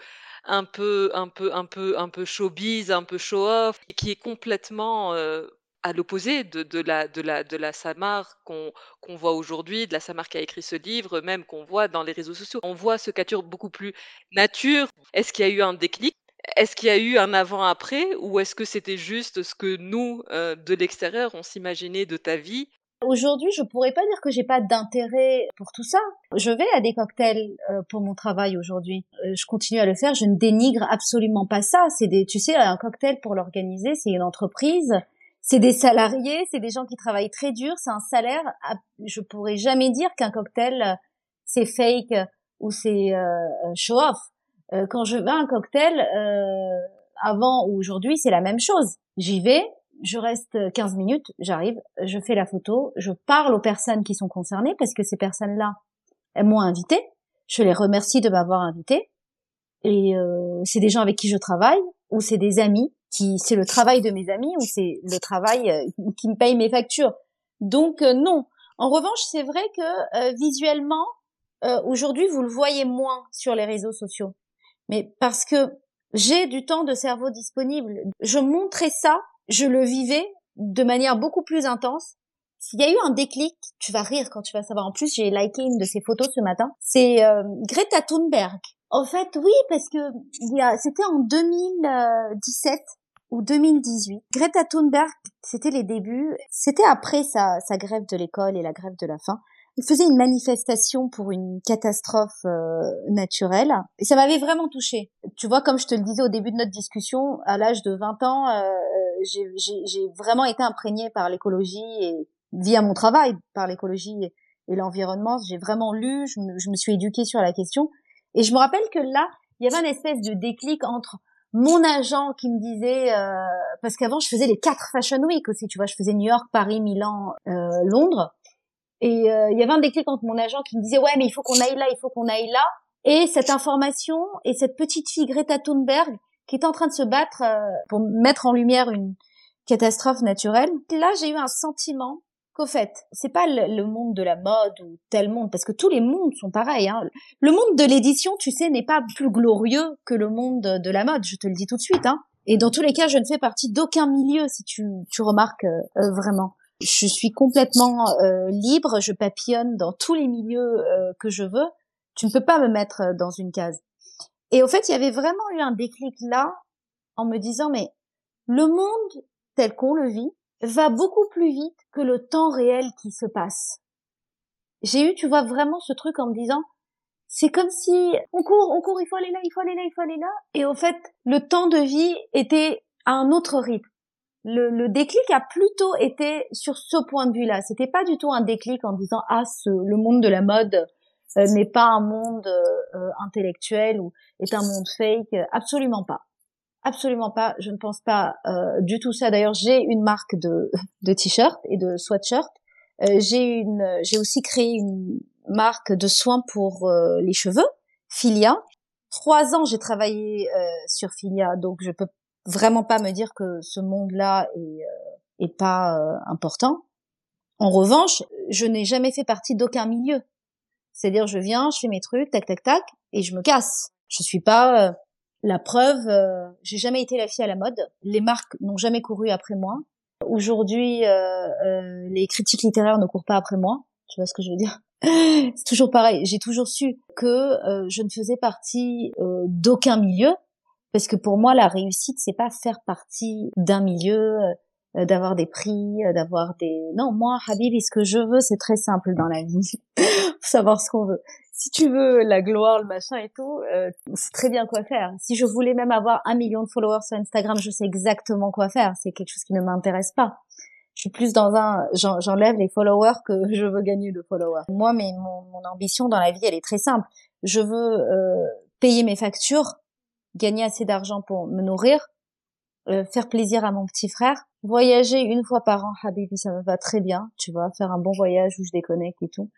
un peu un peu un peu un peu showbiz, un peu show off, qui est complètement à l'opposé de, la, de, la, de la Samar qu'on voit aujourd'hui, de la Samar qui a écrit ce livre, même qu'on voit dans les réseaux sociaux. On voit ce Cature beaucoup plus nature. Est-ce qu'il y a eu un déclic? Est-ce qu'il y a eu un avant-après? Ou est-ce que c'était juste ce que nous, euh, de l'extérieur, on s'imaginait de ta vie? Aujourd'hui, je pourrais pas dire que j'ai pas d'intérêt pour tout ça. Je vais à des cocktails euh, pour mon travail aujourd'hui. Euh, je continue à le faire. Je ne dénigre absolument pas ça. C'est des, tu sais, un cocktail pour l'organiser, c'est une entreprise c'est des salariés, c'est des gens qui travaillent très dur, c'est un salaire. Je pourrais jamais dire qu'un cocktail euh, c'est fake euh, ou c'est euh, show off. quand je vais à un cocktail, avant ou aujourd'hui, c'est la même chose. J'y vais, je reste 15 minutes, j'arrive, je fais la photo, je parle aux personnes qui sont concernées parce que ces personnes-là, elles m'ont invité. Je les remercie de m'avoir invité. Et c'est des gens avec qui je travaille ou c'est des amis qui c'est le travail de mes amis ou c'est le travail euh, qui me paye mes factures. Donc euh, non. En revanche, c'est vrai que euh, visuellement, aujourd'hui, vous le voyez moins sur les réseaux sociaux. Mais parce que j'ai du temps de cerveau disponible, je montrais ça, je le vivais de manière beaucoup plus intense s'il y a eu un déclic, tu vas rire quand tu vas savoir. En plus, j'ai liké une de ses photos ce matin. C'est euh, Greta Thunberg. En fait, oui, parce que c'était en 2017 ou 2018. Greta Thunberg, c'était les débuts. C'était après sa, sa grève de l'école et la grève de la faim. Elle faisait une manifestation pour une catastrophe euh, naturelle et ça m'avait vraiment touchée. Tu vois, comme je te le disais au début de notre discussion, à l'âge de 20 ans, euh, j'ai vraiment été imprégnée par l'écologie et via mon travail par l'écologie et, l'environnement. J'ai vraiment lu, je me, je me suis éduquée sur la question et je me rappelle que là, il y avait une espèce de déclic entre mon agent qui me disait euh, parce qu'avant je faisais les quatre Fashion Week aussi, tu vois, je faisais New York, Paris, Milan, euh, Londres, et euh, il y avait un déclic entre mon agent qui me disait ouais mais il faut qu'on aille là, il faut qu'on aille là, et cette information et cette petite fille Greta Thunberg qui est en train de se battre pour mettre en lumière une catastrophe naturelle. Là j'ai eu un sentiment qu'au fait, c'est pas le, monde de la mode ou tel monde, parce que tous les mondes sont pareils. Hein. Le monde de l'édition, tu sais, n'est pas plus glorieux que le monde de la mode, je te le dis tout de suite. Hein. Et dans tous les cas, je ne fais partie d'aucun milieu, si tu, remarques euh, euh, vraiment. Je suis complètement euh, libre, je papillonne dans tous les milieux que je veux. Tu ne peux pas me mettre dans une case. Et au fait, il y avait vraiment eu un déclic là, en me disant, mais le monde tel qu'on le vit, va beaucoup plus vite que le temps réel qui se passe. J'ai eu, tu vois, vraiment ce truc en me disant, c'est comme si on court, on court, il faut aller là, il faut aller là, il faut aller là, et au fait, le temps de vie était à un autre rythme. Le, le déclic a plutôt été sur ce point de vue-là. C'était pas du tout un déclic en disant ah ce, le monde de la mode euh, n'est pas un monde euh, intellectuel ou est un monde fake. Absolument pas. Absolument pas. Je ne pense pas euh, du tout ça. D'ailleurs, j'ai une marque de, de t-shirts et de sweatshirts. Euh, j'ai une, j'ai aussi créé une marque de soins pour euh, les cheveux, Filia. Trois ans, j'ai travaillé euh, sur Filia, donc je peux vraiment pas me dire que ce monde-là est, euh, est pas important. En revanche, je n'ai jamais fait partie d'aucun milieu. C'est-à-dire, je viens, je fais mes trucs, tac, tac, tac, et je me casse. Je suis pas la preuve, euh, j'ai jamais été la fille à la mode. Les marques n'ont jamais couru après moi. Aujourd'hui, euh, euh, les critiques littéraires ne courent pas après moi. Tu vois ce que je veux dire? C'est toujours pareil. J'ai toujours su que je ne faisais partie d'aucun milieu, parce que pour moi, la réussite, c'est pas faire partie d'un milieu, d'avoir des prix, d'avoir des. Non, moi, Habibi, ce que je veux, c'est très simple dans la vie. Faut savoir ce qu'on veut si tu veux la gloire, le machin et tout, euh, c'est très bien quoi faire. Si je voulais même avoir un million de followers sur Instagram, je sais exactement quoi faire. C'est quelque chose qui ne m'intéresse pas. Je suis plus dans un, j'enlève les followers que je veux gagner de followers. Moi, mais mon, mon ambition dans la vie, elle est très simple. Je veux euh, payer mes factures, gagner assez d'argent pour me nourrir, euh, faire plaisir à mon petit frère, voyager une fois par an, Habibi, ça me va très bien, tu vois, faire un bon voyage où je déconnecte et tout.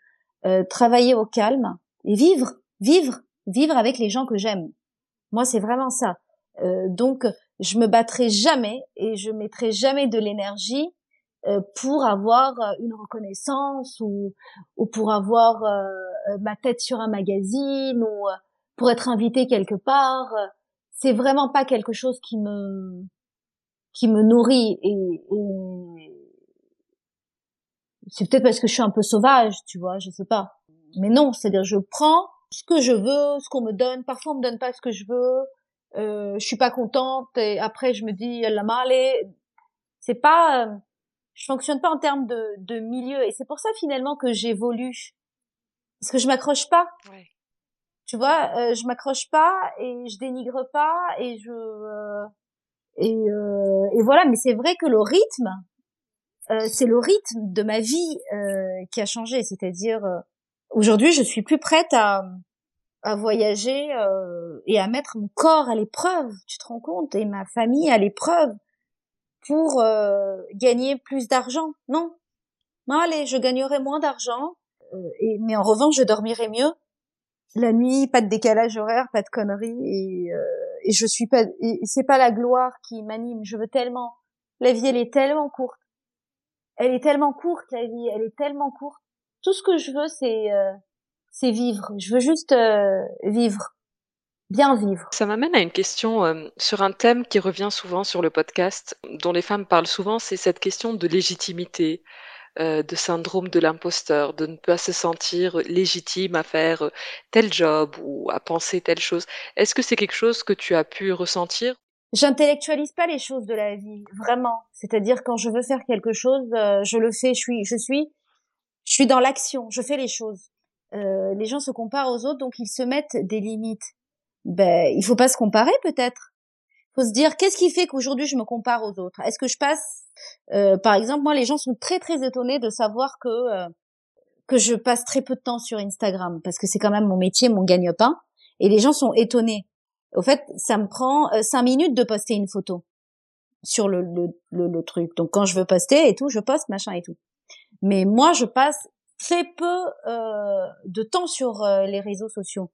Euh, travailler au calme, et vivre, vivre, vivre avec les gens que j'aime. Moi, c'est vraiment ça. Euh, donc, je me battrai jamais et je mettrai jamais de l'énergie euh, pour avoir euh, une reconnaissance ou, ou pour avoir euh, ma tête sur un magazine ou pour être invité quelque part. C'est vraiment pas quelque chose qui me qui me nourrit et, et c'est peut-être parce que je suis un peu sauvage, tu vois, je sais pas mais non, c'est-à-dire je prends ce que je veux, ce qu'on me donne. Parfois on me donne pas ce que je veux. Euh, je suis pas contente et après je me dis la mal c'est pas euh, je fonctionne pas en termes de, de milieu et c'est pour ça finalement que j'évolue parce que je m'accroche pas ouais. tu vois euh, je m'accroche pas et je dénigre pas et je euh, et, euh, et voilà mais c'est vrai que le rythme c'est le rythme de ma vie qui a changé c'est-à-dire Aujourd'hui, je suis plus prête à, à voyager euh, et à mettre mon corps à l'épreuve, tu te rends compte, et ma famille à l'épreuve pour euh, gagner plus d'argent. Non, non, allez, je gagnerai moins d'argent, euh, et mais en revanche, je dormirai mieux. La nuit, pas de décalage horaire, pas de conneries, et, euh, et je suis pas, c'est pas la gloire qui m'anime. Je veux tellement, la vie, elle est tellement courte. Elle est tellement courte, la vie, elle est tellement courte tout ce que je veux, c'est euh, c'est vivre. Je veux juste euh, vivre, bien vivre. Ça m'amène à une question euh, sur un thème qui revient souvent sur le podcast, dont les femmes parlent souvent, c'est cette question de légitimité. euh, de syndrome de l'imposteur, de ne pas se sentir légitime à faire tel job ou à penser telle chose. Est-ce que c'est quelque chose que tu as pu ressentir? J'intellectualise pas les choses de la vie, vraiment. C'est-à-dire quand je veux faire quelque chose, je le fais. Je suis, je suis, je suis dans l'action. Je fais les choses. Euh, les gens se comparent aux autres, donc ils se mettent des limites. Ben, il faut pas se comparer peut-être. Il faut se dire qu'est-ce qui fait qu'aujourd'hui je me compare aux autres? Est-ce que je passe, euh, par exemple, moi les gens sont très très étonnés de savoir que euh, que je passe très peu de temps sur Instagram parce que c'est quand même mon métier, mon gagne-pain, et les gens sont étonnés. Au fait, ça me prend cinq minutes de poster une photo sur le, le, le, le truc. Donc quand je veux poster et tout, je poste machin et tout. Mais moi, je passe très peu euh, de temps sur euh, les réseaux sociaux.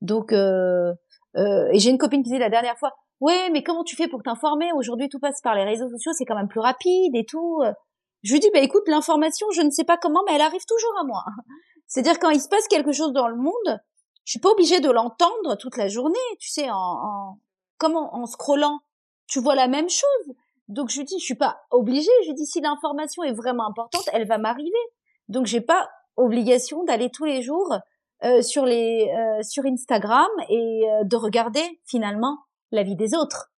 Donc, euh, euh, et j'ai une copine qui disait la dernière fois, ouais, mais comment tu fais pour t'informer? Aujourd'hui, tout passe par les réseaux sociaux, c'est quand même plus rapide et tout. Je lui dis, bah écoute, l'information, je ne sais pas comment, mais elle arrive toujours à moi. C'est-à-dire quand il se passe quelque chose dans le monde, je suis pas obligée de l'entendre toute la journée, tu sais, en, en comment en scrollant, tu vois la même chose. Donc je dis, je suis pas obligée. Je dis, si l'information est vraiment importante, elle va m'arriver. Donc j'ai pas obligation d'aller tous les jours euh, sur les euh, sur Instagram et euh, de regarder finalement la vie des autres.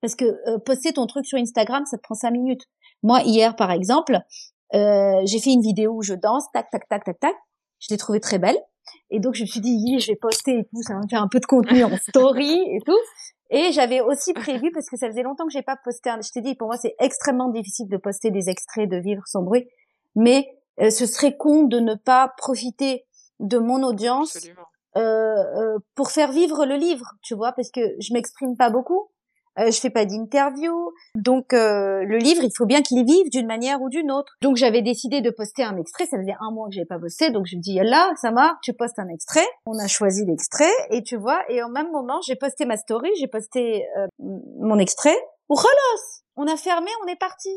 Parce que poster ton truc sur Instagram, ça te prend cinq minutes. Moi hier par exemple, j'ai fait une vidéo où je danse, tac tac tac tac tac. Je l'ai trouvée très belle. Et donc je me suis dit, je vais poster et tout, ça va me faire un peu de contenu en story et tout. Et j'avais aussi prévu, parce que ça faisait longtemps que j'ai pas posté, un, je t'ai dit, pour moi c'est extrêmement difficile de poster des extraits de Vivre sans bruit, mais euh, ce serait con de ne pas profiter de mon audience euh, euh, pour faire vivre le livre, tu vois, parce que je m'exprime pas beaucoup, euh, je fais pas d'interview, donc euh, le livre, il faut bien qu'il vive d'une manière ou d'une autre. Donc j'avais décidé de poster un extrait, ça faisait un mois que j'ai pas posté, donc je me dis là, ça marche, tu postes un extrait. On a choisi l'extrait et tu vois, et au même moment, j'ai posté ma story, j'ai posté mon extrait. Relos, on a fermé, on est parti.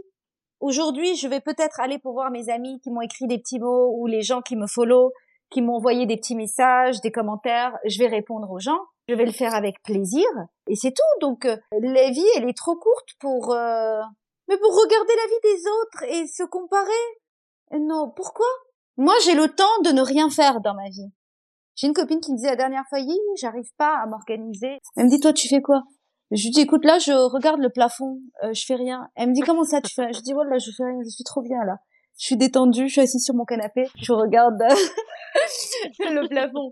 Aujourd'hui, je vais peut-être aller pour voir mes amis qui m'ont écrit des petits mots ou les gens qui me follow, qui m'ont envoyé des petits messages, des commentaires. Je vais répondre aux gens. Je vais le faire avec plaisir et c'est tout. Donc euh, la vie, elle est trop courte pour euh... mais pour regarder la vie des autres et se comparer. non, pourquoi? Moi, j'ai le temps de ne rien faire dans ma vie. J'ai une copine qui me disait la dernière fois, j'arrive pas à m'organiser. Elle me dit, toi, tu fais quoi? Je lui dis, écoute, là, je regarde le plafond, euh, je fais rien. Elle me dit, comment ça, tu fais? Je dis, voilà, je fais rien, je suis trop bien, là. Je suis détendue, je suis assise sur mon canapé, je regarde le plafond.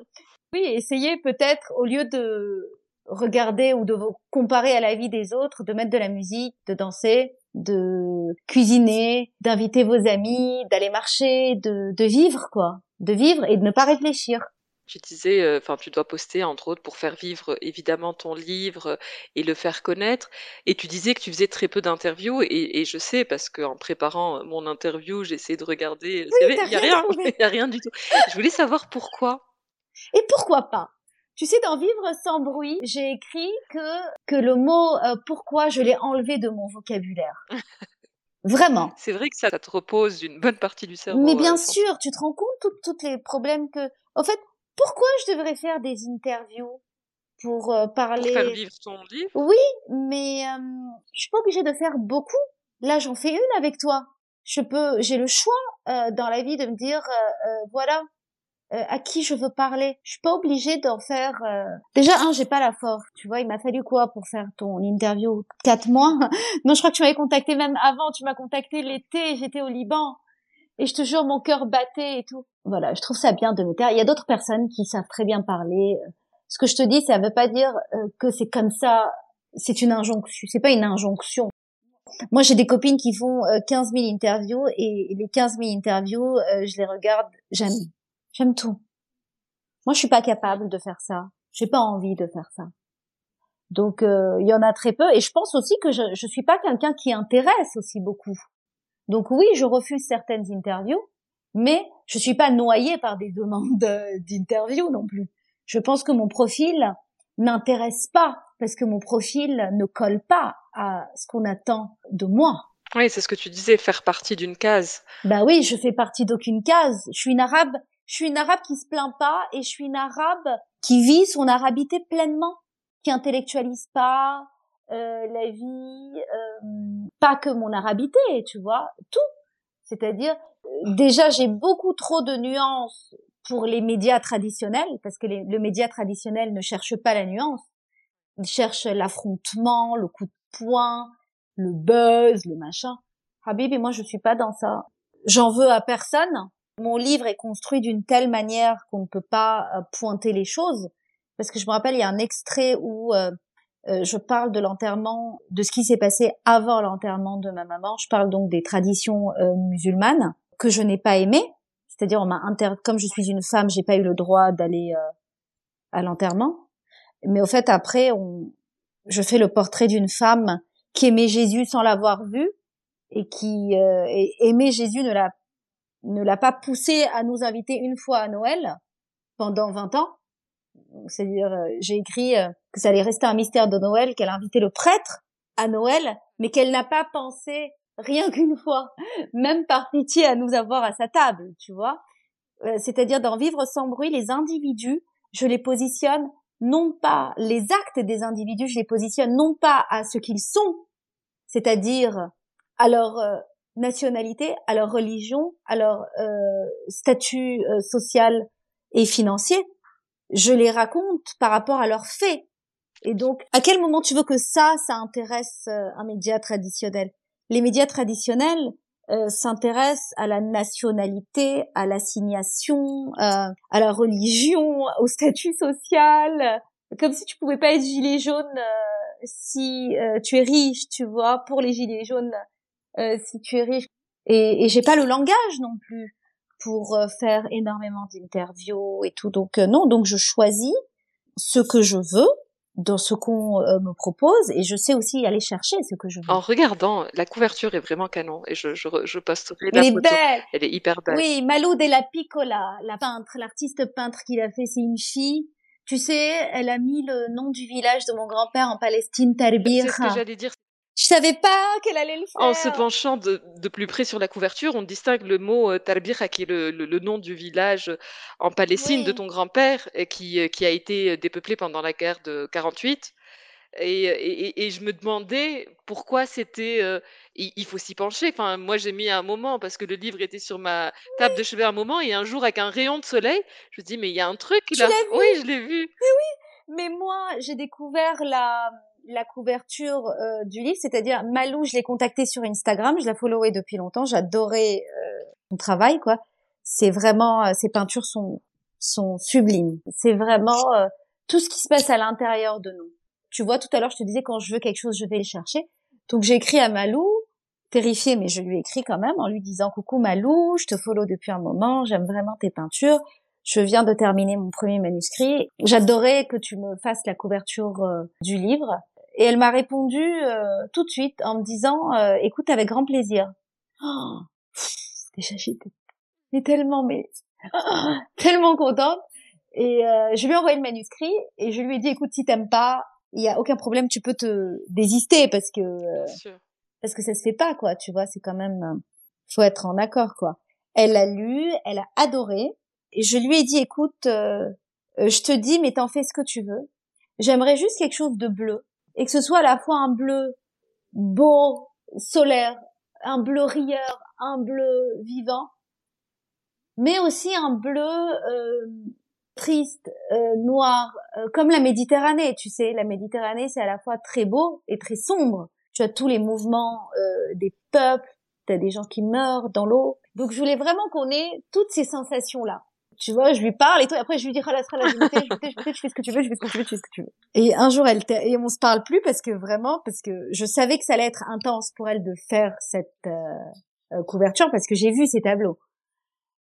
Oui, essayez peut-être, au lieu de regarder ou de vous comparer à la vie des autres, de mettre de la musique, de danser, de cuisiner, d'inviter vos amis, d'aller marcher, de, de vivre, quoi. De vivre et de ne pas réfléchir. Tu disais, euh, enfin, tu dois poster entre autres pour faire vivre évidemment ton livre et le faire connaître. Et tu disais que tu faisais très peu d'interviews et, je sais parce qu'en préparant mon interview, j'ai essayé de regarder. il n'y a rien, il y a rien du tout. Je voulais savoir pourquoi. Et pourquoi pas? Tu sais, dans Vivre sans bruit, j'ai écrit que que le mot euh, pourquoi je l'ai enlevé de mon vocabulaire. Vraiment. C'est vrai que ça, te repose une bonne partie du cerveau. Mais bien euh, sûr, tu te rends compte tous les problèmes que. En fait, pourquoi je devrais faire des interviews pour euh, parler Pour faire vivre ton livre? Oui, mais euh, je suis pas obligée de faire beaucoup. Là, j'en fais une avec toi. Je peux, j'ai le choix euh, dans la vie de me dire, euh, à qui je veux parler. Je suis pas obligée d'en faire. Déjà, un, j'ai pas la force. Tu vois, il m'a fallu quoi pour faire ton interview? Quatre mois? non, je crois que tu m'avais contacté même avant. Tu m'as contacté l'été. J'étais au Liban. Et je te jure, mon cœur battait et tout. Voilà, je trouve ça bien de me taire. Il y a d'autres personnes qui savent très bien parler. Ce que je te dis, ça veut pas dire euh, que c'est comme ça. C'est une injonction. C'est pas une injonction. Moi, j'ai des copines qui font 15 euh, 000 interviews et les 15 000 interviews, euh, je les regarde. J'aime, j'aime tout. Moi, je suis pas capable de faire ça. J'ai pas envie de faire ça. Donc, il y en a très peu. Et je pense aussi que je, je suis pas quelqu'un qui intéresse aussi beaucoup. Donc oui, je refuse certaines interviews, mais je suis pas noyée par des demandes d'interview non plus. Je pense que mon profil n'intéresse pas parce que mon profil ne colle pas à ce qu'on attend de moi. Oui, c'est ce que tu disais, faire partie d'une case. Bah oui, je fais partie d'aucune case. Je suis une arabe, je suis une arabe qui se plaint pas et je suis une arabe qui vit son arabité pleinement, qui intellectualise pas, euh, la vie, euh, pas que mon arabité, tu vois, tout. C'est-à-dire, déjà, j'ai beaucoup trop de nuances pour les médias traditionnels, parce que le média traditionnel ne cherche pas la nuance. Il cherche l'affrontement, le coup de poing, le buzz, le machin. Habib et moi, je suis pas dans ça. J'en veux à personne. Mon livre est construit d'une telle manière qu'on ne peut pas euh, pointer les choses. Parce que je me rappelle, il y a un extrait où euh, euh, je parle de l'enterrement, de ce qui s'est passé avant l'enterrement de ma maman. Je parle donc des traditions musulmanes que je n'ai pas aimées. C'est-à-dire, on m'a inter... comme je suis une femme, j'ai pas eu le droit d'aller à l'enterrement. Mais au fait, après, on... je fais le portrait d'une femme qui aimait Jésus sans l'avoir vu et qui euh, aimait Jésus ne l'a ne l'a pas poussé à nous inviter une fois à Noël pendant 20 ans. C'est-à-dire, euh, j'ai écrit euh, que ça allait rester un mystère de Noël, qu'elle a invité le prêtre à Noël, mais qu'elle n'a pas pensé rien qu'une fois, même par pitié à nous avoir à sa table, tu vois. C'est-à-dire, dans Vivre sans bruit, les individus, je les positionne non pas les actes des individus, je les positionne non pas à ce qu'ils sont, c'est-à-dire à leur euh, nationalité, à leur religion, à leur euh, statut euh, social et financier. Je les raconte par rapport à leurs faits. Et donc, à quel moment tu veux que ça, ça intéresse un média traditionnel? Les médias traditionnels s'intéressent à la nationalité, à l'assignation, à la religion, au statut social, comme si tu pouvais pas être gilet jaune si tu es riche, tu vois, pour les gilets jaunes euh, si tu es riche. Et, et j'ai pas le langage non plus pour euh, faire énormément d'interviews et tout. Donc euh, non, donc je choisis ce que je veux dans ce qu'on me propose et je sais aussi aller chercher ce que je veux. En regardant, la couverture est vraiment canon et je, je, je posterai la Elle photo. Est belle. Elle est hyper belle. Oui, Malou de la Piccola, la peintre, l'artiste peintre qui l'a fait, c'est une fille. Tu sais, elle a mis le nom du village de mon grand-père en Palestine, Tarbir. C'est ce que j'allais dire. Je savais pas qu'elle allait le faire. En se penchant de, de, plus près sur la couverture, on distingue le mot euh, Tarbira, qui est le, le, le, nom du village en Palestine Oui. de ton grand-père, qui, euh, qui a été dépeuplé pendant la guerre de 48. Et, et, et je me demandais pourquoi c'était. euh, il, il faut s'y pencher. Enfin, moi, j'ai mis un moment parce que le livre était sur ma table de chevet un moment, et un jour, avec un rayon de soleil, je me dis, mais il y a un truc Tu là. l'as vu? Oui, je l'ai vu. Mais moi, j'ai découvert la la couverture euh, du livre, c'est-à-dire Malou, je l'ai contactée sur Instagram, je la followais depuis longtemps, j'adorais euh, son travail, quoi. C'est vraiment, euh, ses peintures sont sont sublimes. C'est vraiment euh, tout ce qui se passe à l'intérieur de nous. Tu vois, tout à l'heure, je te disais quand je veux quelque chose, je vais le chercher. Donc j'ai écrit à Malou, terrifiée, mais je lui ai écrit quand même en lui disant coucou Malou, je te follow depuis un moment, j'aime vraiment tes peintures. Je viens de terminer mon premier manuscrit. J'adorais que tu me fasses la couverture euh, du livre. Et elle m'a répondu euh, tout de suite en me disant euh, écoute avec grand plaisir. Oh, déjà j'étais mais tellement mais oh, tellement contente et euh, je lui ai envoyé le manuscrit et je lui ai dit écoute si t'aimes pas il y a aucun problème tu peux te désister parce que sûr. parce que ça se fait pas quoi tu vois c'est quand même euh, faut être en accord quoi. Elle a lu, elle a adoré et je lui ai dit écoute euh, euh, je te dis mais t'en fais ce que tu veux. J'aimerais juste quelque chose de bleu et que ce soit à la fois un bleu beau, solaire, un bleu rieur, un bleu vivant, mais aussi un bleu euh, triste, euh, noir, euh, comme la Méditerranée. Tu sais, la Méditerranée, c'est à la fois très beau et très sombre. Tu as tous les mouvements euh, des peuples, tu as des gens qui meurent dans l'eau. Donc, je voulais vraiment qu'on ait toutes ces sensations-là. Tu vois, je lui parle et tout. Après, je lui dis, oh là, là, je m'étais, je je fais ce que tu veux, je fais ce que tu veux, tu fais ce que tu veux. Et un jour, elle, et on se parle plus parce que vraiment, parce que je savais que ça allait être intense pour elle de faire cette euh, euh, couverture parce que j'ai vu ses tableaux.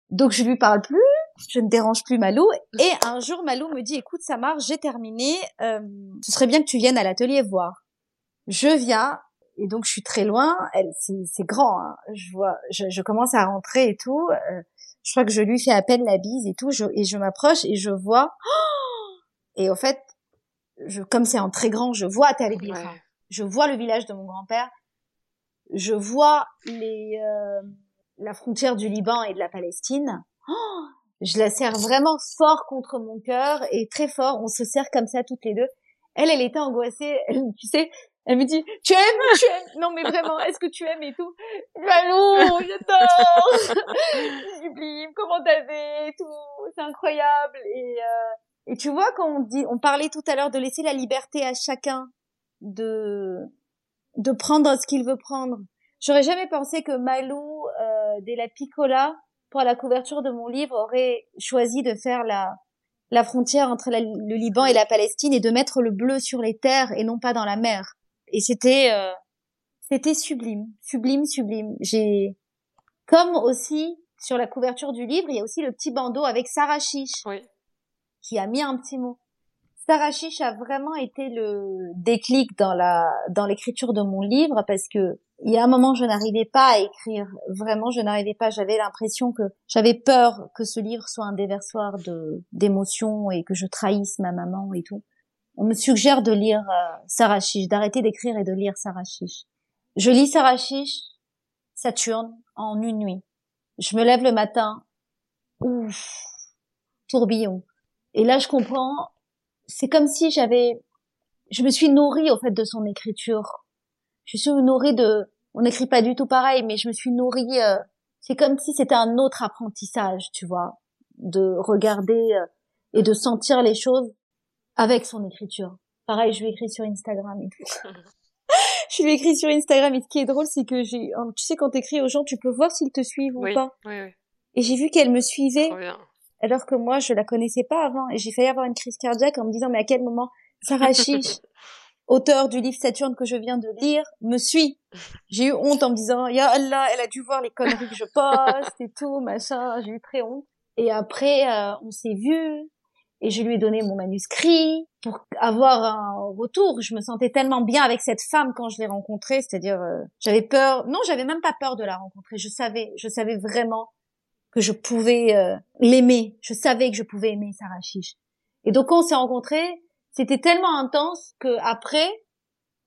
Donc, je lui parle plus, je ne dérange plus Malou. Et un jour, Malou me dit, écoute, ça marche, j'ai terminé, euh, ce serait bien que tu viennes à l'atelier voir. Je viens, et donc je suis très loin, elle, c'est, c'est grand, hein. je vois, je, je commence à rentrer et tout, euh, je crois que je lui fais à peine la bise et tout, je, et je m'approche et je vois, et au fait, je, comme c'est en très grand, je vois Tel Ouais. je vois le village de mon grand-père, je vois les, euh, la frontière du Liban et de la Palestine. Oh, je la serre vraiment fort contre mon cœur et très fort. On se serre comme ça toutes les deux. Elle, elle était angoissée. Elle, tu sais, Elle me dit, tu aimes, tu aimes, non mais vraiment, est-ce que tu aimes et tout? Malou, j'adore Sublime, comment t'as fait tout, c'est incroyable. Et, euh, et tu vois, quand on dit, on parlait tout à l'heure de laisser la liberté à chacun de de prendre ce qu'il veut prendre. J'aurais jamais pensé que Malou euh, la Piccola, pour la couverture de mon livre, aurait choisi de faire la la frontière entre le Liban et la Palestine et de mettre le bleu sur les terres et non pas dans la mer. Et c'était euh, c'était sublime, sublime, sublime. J'ai comme aussi sur la couverture du livre, il y a aussi le petit bandeau avec Sarah Chiche oui. qui a mis un petit mot. Sarah Chiche a vraiment été le déclic dans la dans l'écriture de mon livre parce que il y a un moment je n'arrivais pas à écrire vraiment je n'arrivais pas j'avais l'impression que j'avais peur que ce livre soit un déversoir de d'émotions et que je trahisse ma maman et tout on me suggère de lire euh, Sarah Chiche d'arrêter d'écrire et de lire Sarah Chiche. Je lis Sarah Chiche Saturne en une nuit. Je me lève le matin ouf tourbillon. Et là je comprends c'est comme si j'avais je me suis nourrie au fait de son écriture. Je suis nourrie de on n'écrit pas du tout pareil, mais je me suis nourrie. Euh, c'est comme si c'était un autre apprentissage, tu vois, de regarder euh, et de sentir les choses avec son écriture. Pareil, je lui écris sur Instagram et tout. je lui écris sur Instagram et ce qui est drôle, c'est que j'ai, tu sais, quand t'écris aux gens, tu peux voir s'ils te suivent ou pas. Oui, oui. Et j'ai vu qu'elle me suivait. Alors que moi, je la connaissais pas avant. Et j'ai failli avoir une crise cardiaque en me disant, mais à quel moment Sarah Chiche auteur du livre Saturne que je viens de lire, me suit. J'ai eu honte en me disant, ya Allah, elle a dû voir les conneries que je poste et tout, machin. J'ai eu très honte. Et après, euh, on s'est vu et je lui ai donné mon manuscrit pour avoir un retour. Je me sentais tellement bien avec cette femme quand je l'ai rencontrée, c'est-à-dire euh, j'avais peur. Non, j'avais même pas peur de la rencontrer. Je savais, je savais vraiment que je pouvais euh, l'aimer. Je savais que je pouvais aimer Sarah Chiche. Et donc quand on s'est rencontrés, c'était tellement intense que après,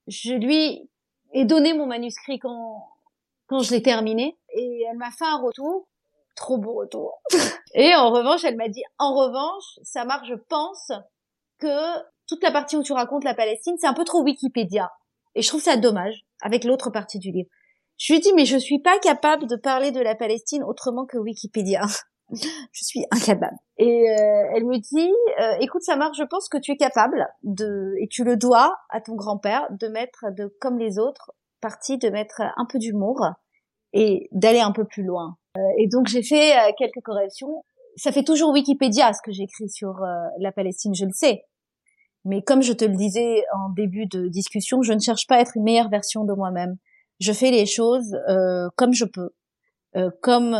je lui ai donné mon manuscrit quand quand je l'ai terminé et elle m'a fait un retour, trop beau retour. et en revanche, elle m'a dit en revanche, ça marche, je pense que toute la partie où tu racontes la Palestine, c'est un peu trop Wikipédia. Et je trouve ça dommage avec l'autre partie du livre. Je lui dit mais je suis pas capable de parler de la Palestine autrement que Wikipédia. je suis incapable. Et euh, elle me dit, euh, écoute Samar, je pense que tu es capable de, et tu le dois à ton grand-père, de mettre, de comme les autres parties, de mettre un peu d'humour et d'aller un peu plus loin. Euh, et donc j'ai fait quelques corrections. Ça fait toujours Wikipédia ce que j'écris sur la Palestine, je le sais. Mais comme je te le disais en début de discussion, je ne cherche pas à être une meilleure version de moi-même. Je fais les choses comme je peux, comme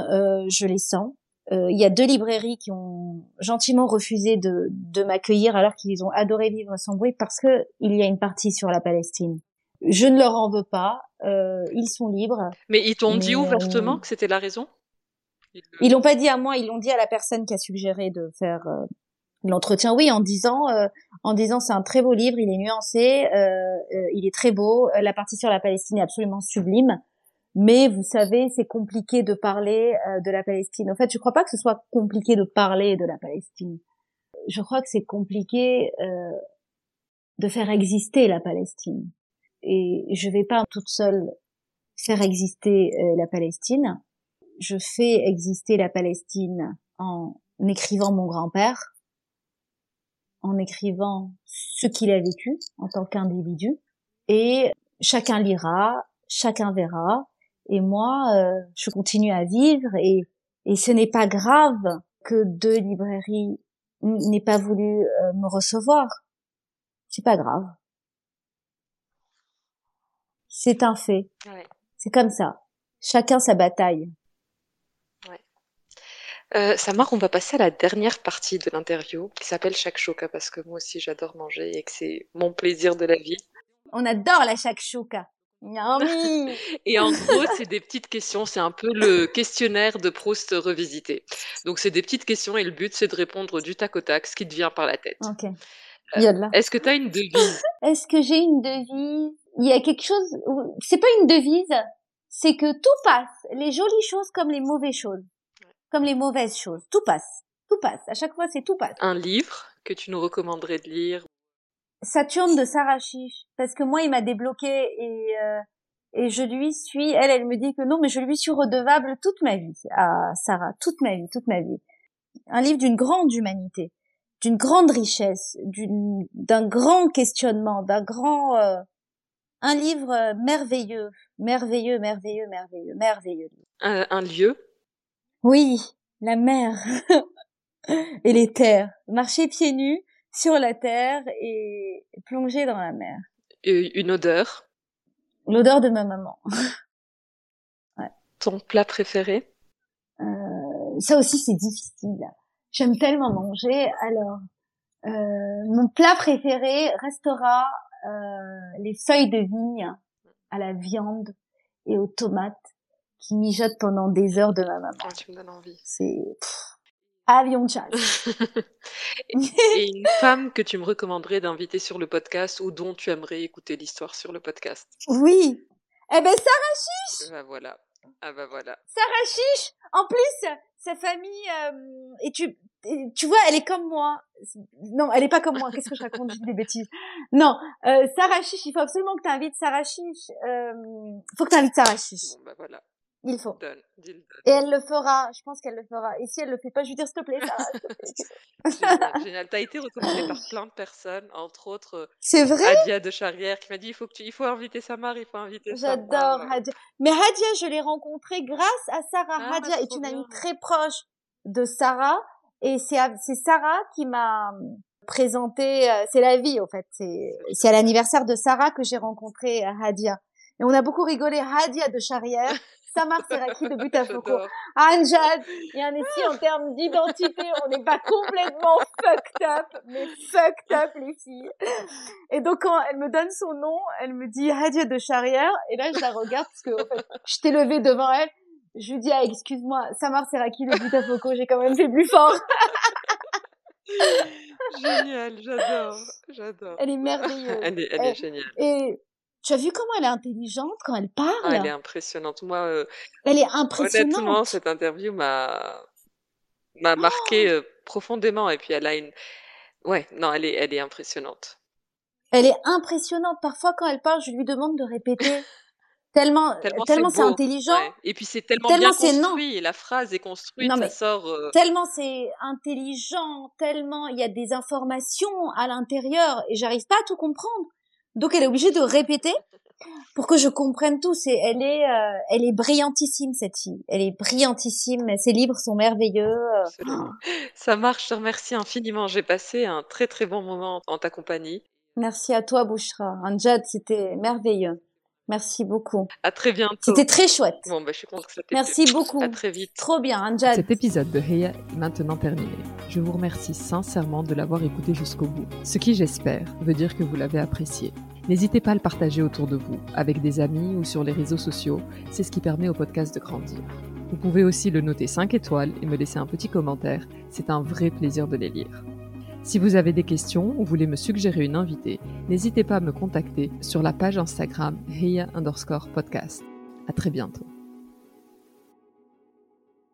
je les sens euh, il y a deux librairies qui ont gentiment refusé de, de m'accueillir alors qu'ils ont adoré vivre sans bruit parce que il y a une partie sur la Palestine. Je ne leur en veux pas, euh, ils sont libres. Mais ils t'ont dit ouvertement euh, que c'était la raison? Ils l'ont pas dit à moi, ils l'ont dit à la personne qui a suggéré de faire euh, l'entretien. Oui, en disant, euh, en disant c'est un très beau livre, il est nuancé, il est très beau, la partie sur la Palestine est absolument sublime. Mais vous savez, c'est compliqué de parler euh, de la Palestine. En fait, je crois pas que ce soit compliqué de parler de la Palestine. Je crois que c'est compliqué euh, de faire exister la Palestine. Et je vais pas toute seule faire exister euh, la Palestine. Je fais exister la Palestine en écrivant mon grand-père, en écrivant ce qu'il a vécu en tant qu'individu. Et chacun lira, chacun verra, et moi, euh, je continue à vivre et, et ce n'est pas grave que deux librairies n'aient pas voulu euh, me recevoir. C'est pas grave. C'est un fait. Ouais. C'est comme ça. Chacun sa bataille. Euh, Samar, on va passer à la dernière partie de l'interview qui s'appelle Shakshuka parce que moi aussi j'adore manger et que c'est mon plaisir de la vie. On adore la shakshuka. Et en gros, c'est des petites questions, c'est un peu le questionnaire de Proust revisité. Donc c'est des petites questions et le but c'est de répondre du tac au tac, ce qui te vient par la tête. Ok. Euh, est-ce que tu as une devise? Est-ce que j'ai une devise? Il y a quelque chose. C'est pas une devise, c'est que tout passe, les jolies choses comme les mauvaises choses, comme les mauvaises choses, tout passe, tout passe. À chaque fois, c'est tout passe. Un livre que tu nous recommanderais de lire? Saturne de Sarah Chiche, parce que moi, il m'a débloqué et euh, et je lui suis. Elle, elle me dit que non, mais je lui suis redevable toute ma vie à Sarah, toute ma vie, toute ma vie. Un livre d'une grande humanité, d'une grande richesse, d'une d'un grand questionnement, d'un grand euh, un livre euh, merveilleux, merveilleux, merveilleux, merveilleux, merveilleux. Un lieu? Oui, la mer et les terres. Marcher pieds nus sur la terre et plonger dans la mer. Une odeur. L'odeur de ma maman. ouais. Ton plat préféré? Euh, Ça aussi c'est difficile. J'aime tellement manger. Alors, euh, mon plat préféré restera euh, les feuilles de vigne à la viande et aux tomates qui mijotent pendant des heures de ma maman. Ah, tu me donnes envie. C'est avion de et une femme que tu me recommanderais d'inviter sur le podcast ou dont tu aimerais écouter l'histoire sur le podcast? Oui. Eh ben Sarah Chiche. Bah voilà. Ah bah voilà. Sarah Chiche. En plus, sa famille euh, et tu tu vois, elle est comme moi. Non, elle est pas comme moi. Qu'est-ce que je raconte? Des bêtises. Non, euh, Sarah Chiche, il faut absolument que tu invites Sarah Chiche. Euh, faut que tu invites Sarah Chiche. Bon bah voilà. Il faut. Donne, donne. Et elle le fera. Je pense qu'elle le fera. Et si elle le fait pas, je lui dire s'il te plaît, Sarah. génial, génial. T'as été recommandée par plein de personnes, entre autres. euh, C'est vrai? Hadia de Charrière qui m'a dit il faut que tu, il faut inviter Samar, il faut inviter. J'adore Hadia. Mais Hadia, je l'ai rencontrée grâce à Sarah. Ah, Hadia est trop une amie très proche de Sarah. Et c'est c'est Sarah qui m'a présenté, euh, c'est la vie, au fait. C'est c'est à l'anniversaire de Sarah que j'ai rencontré euh, Hadia. Et on a beaucoup rigolé. Hadia de Charrière. Samar Seraki de Butafoko. J'adore. Anjad, il y a un ici en termes d'identité, on n'est pas complètement fucked up, mais fucked up les filles. Et donc quand elle me donne son nom, elle me dit Hadia de Charrière, et là je la regarde parce que en fait, je t'ai levée devant elle. Je lui dis ah excuse-moi, Samar Seraki de Butafoko, j'ai quand même fait plus fort. Génial, j'adore, j'adore. Elle est merveilleuse. Elle est, elle géniale. Et tu as vu comment elle est intelligente quand elle parle? Ah, elle est impressionnante. Moi, euh, Elle est impressionnante. honnêtement, cette interview m'a m'a Oh marqué euh, profondément. Et puis, elle a une. Ouais, non, elle est, elle est impressionnante. Elle est impressionnante. Parfois, quand elle parle, je lui demande de répéter. Tellement, Tellement, tellement c'est intelligent. Ouais. Et puis, c'est tellement, Tellement bien non. construit. Et la phrase est construite, Non, ça sort. euh, Tellement c'est intelligent, tellement il y a des informations à l'intérieur et j'arrive pas à tout comprendre. Donc elle est obligée de répéter pour que je comprenne tout. C'est, elle est, euh, elle est brillantissime cette fille. Elle est brillantissime. Ses livres sont merveilleux. euh. absolument. Ça marche, je te remercie infiniment. J'ai passé un très très bon moment en ta compagnie. Merci à toi, Bouchra. Anjad, c'était merveilleux. Merci beaucoup. À très bientôt. C'était très chouette. Bon, bah, je suis contente que ça t'ait Merci beaucoup. À très vite. Trop bien, Anjad. Cet épisode de Heya est maintenant terminé. Je vous remercie sincèrement de l'avoir écouté jusqu'au bout, ce qui j'espère veut dire que vous l'avez apprécié. N'hésitez pas à le partager autour de vous, avec des amis ou sur les réseaux sociaux, c'est ce qui permet au podcast de grandir. Vous pouvez aussi le noter 5 étoiles et me laisser un petit commentaire, c'est un vrai plaisir de les lire. Si vous avez des questions ou voulez me suggérer une invitée, n'hésitez pas à me contacter sur la page Instagram Heya underscore podcast. À très bientôt.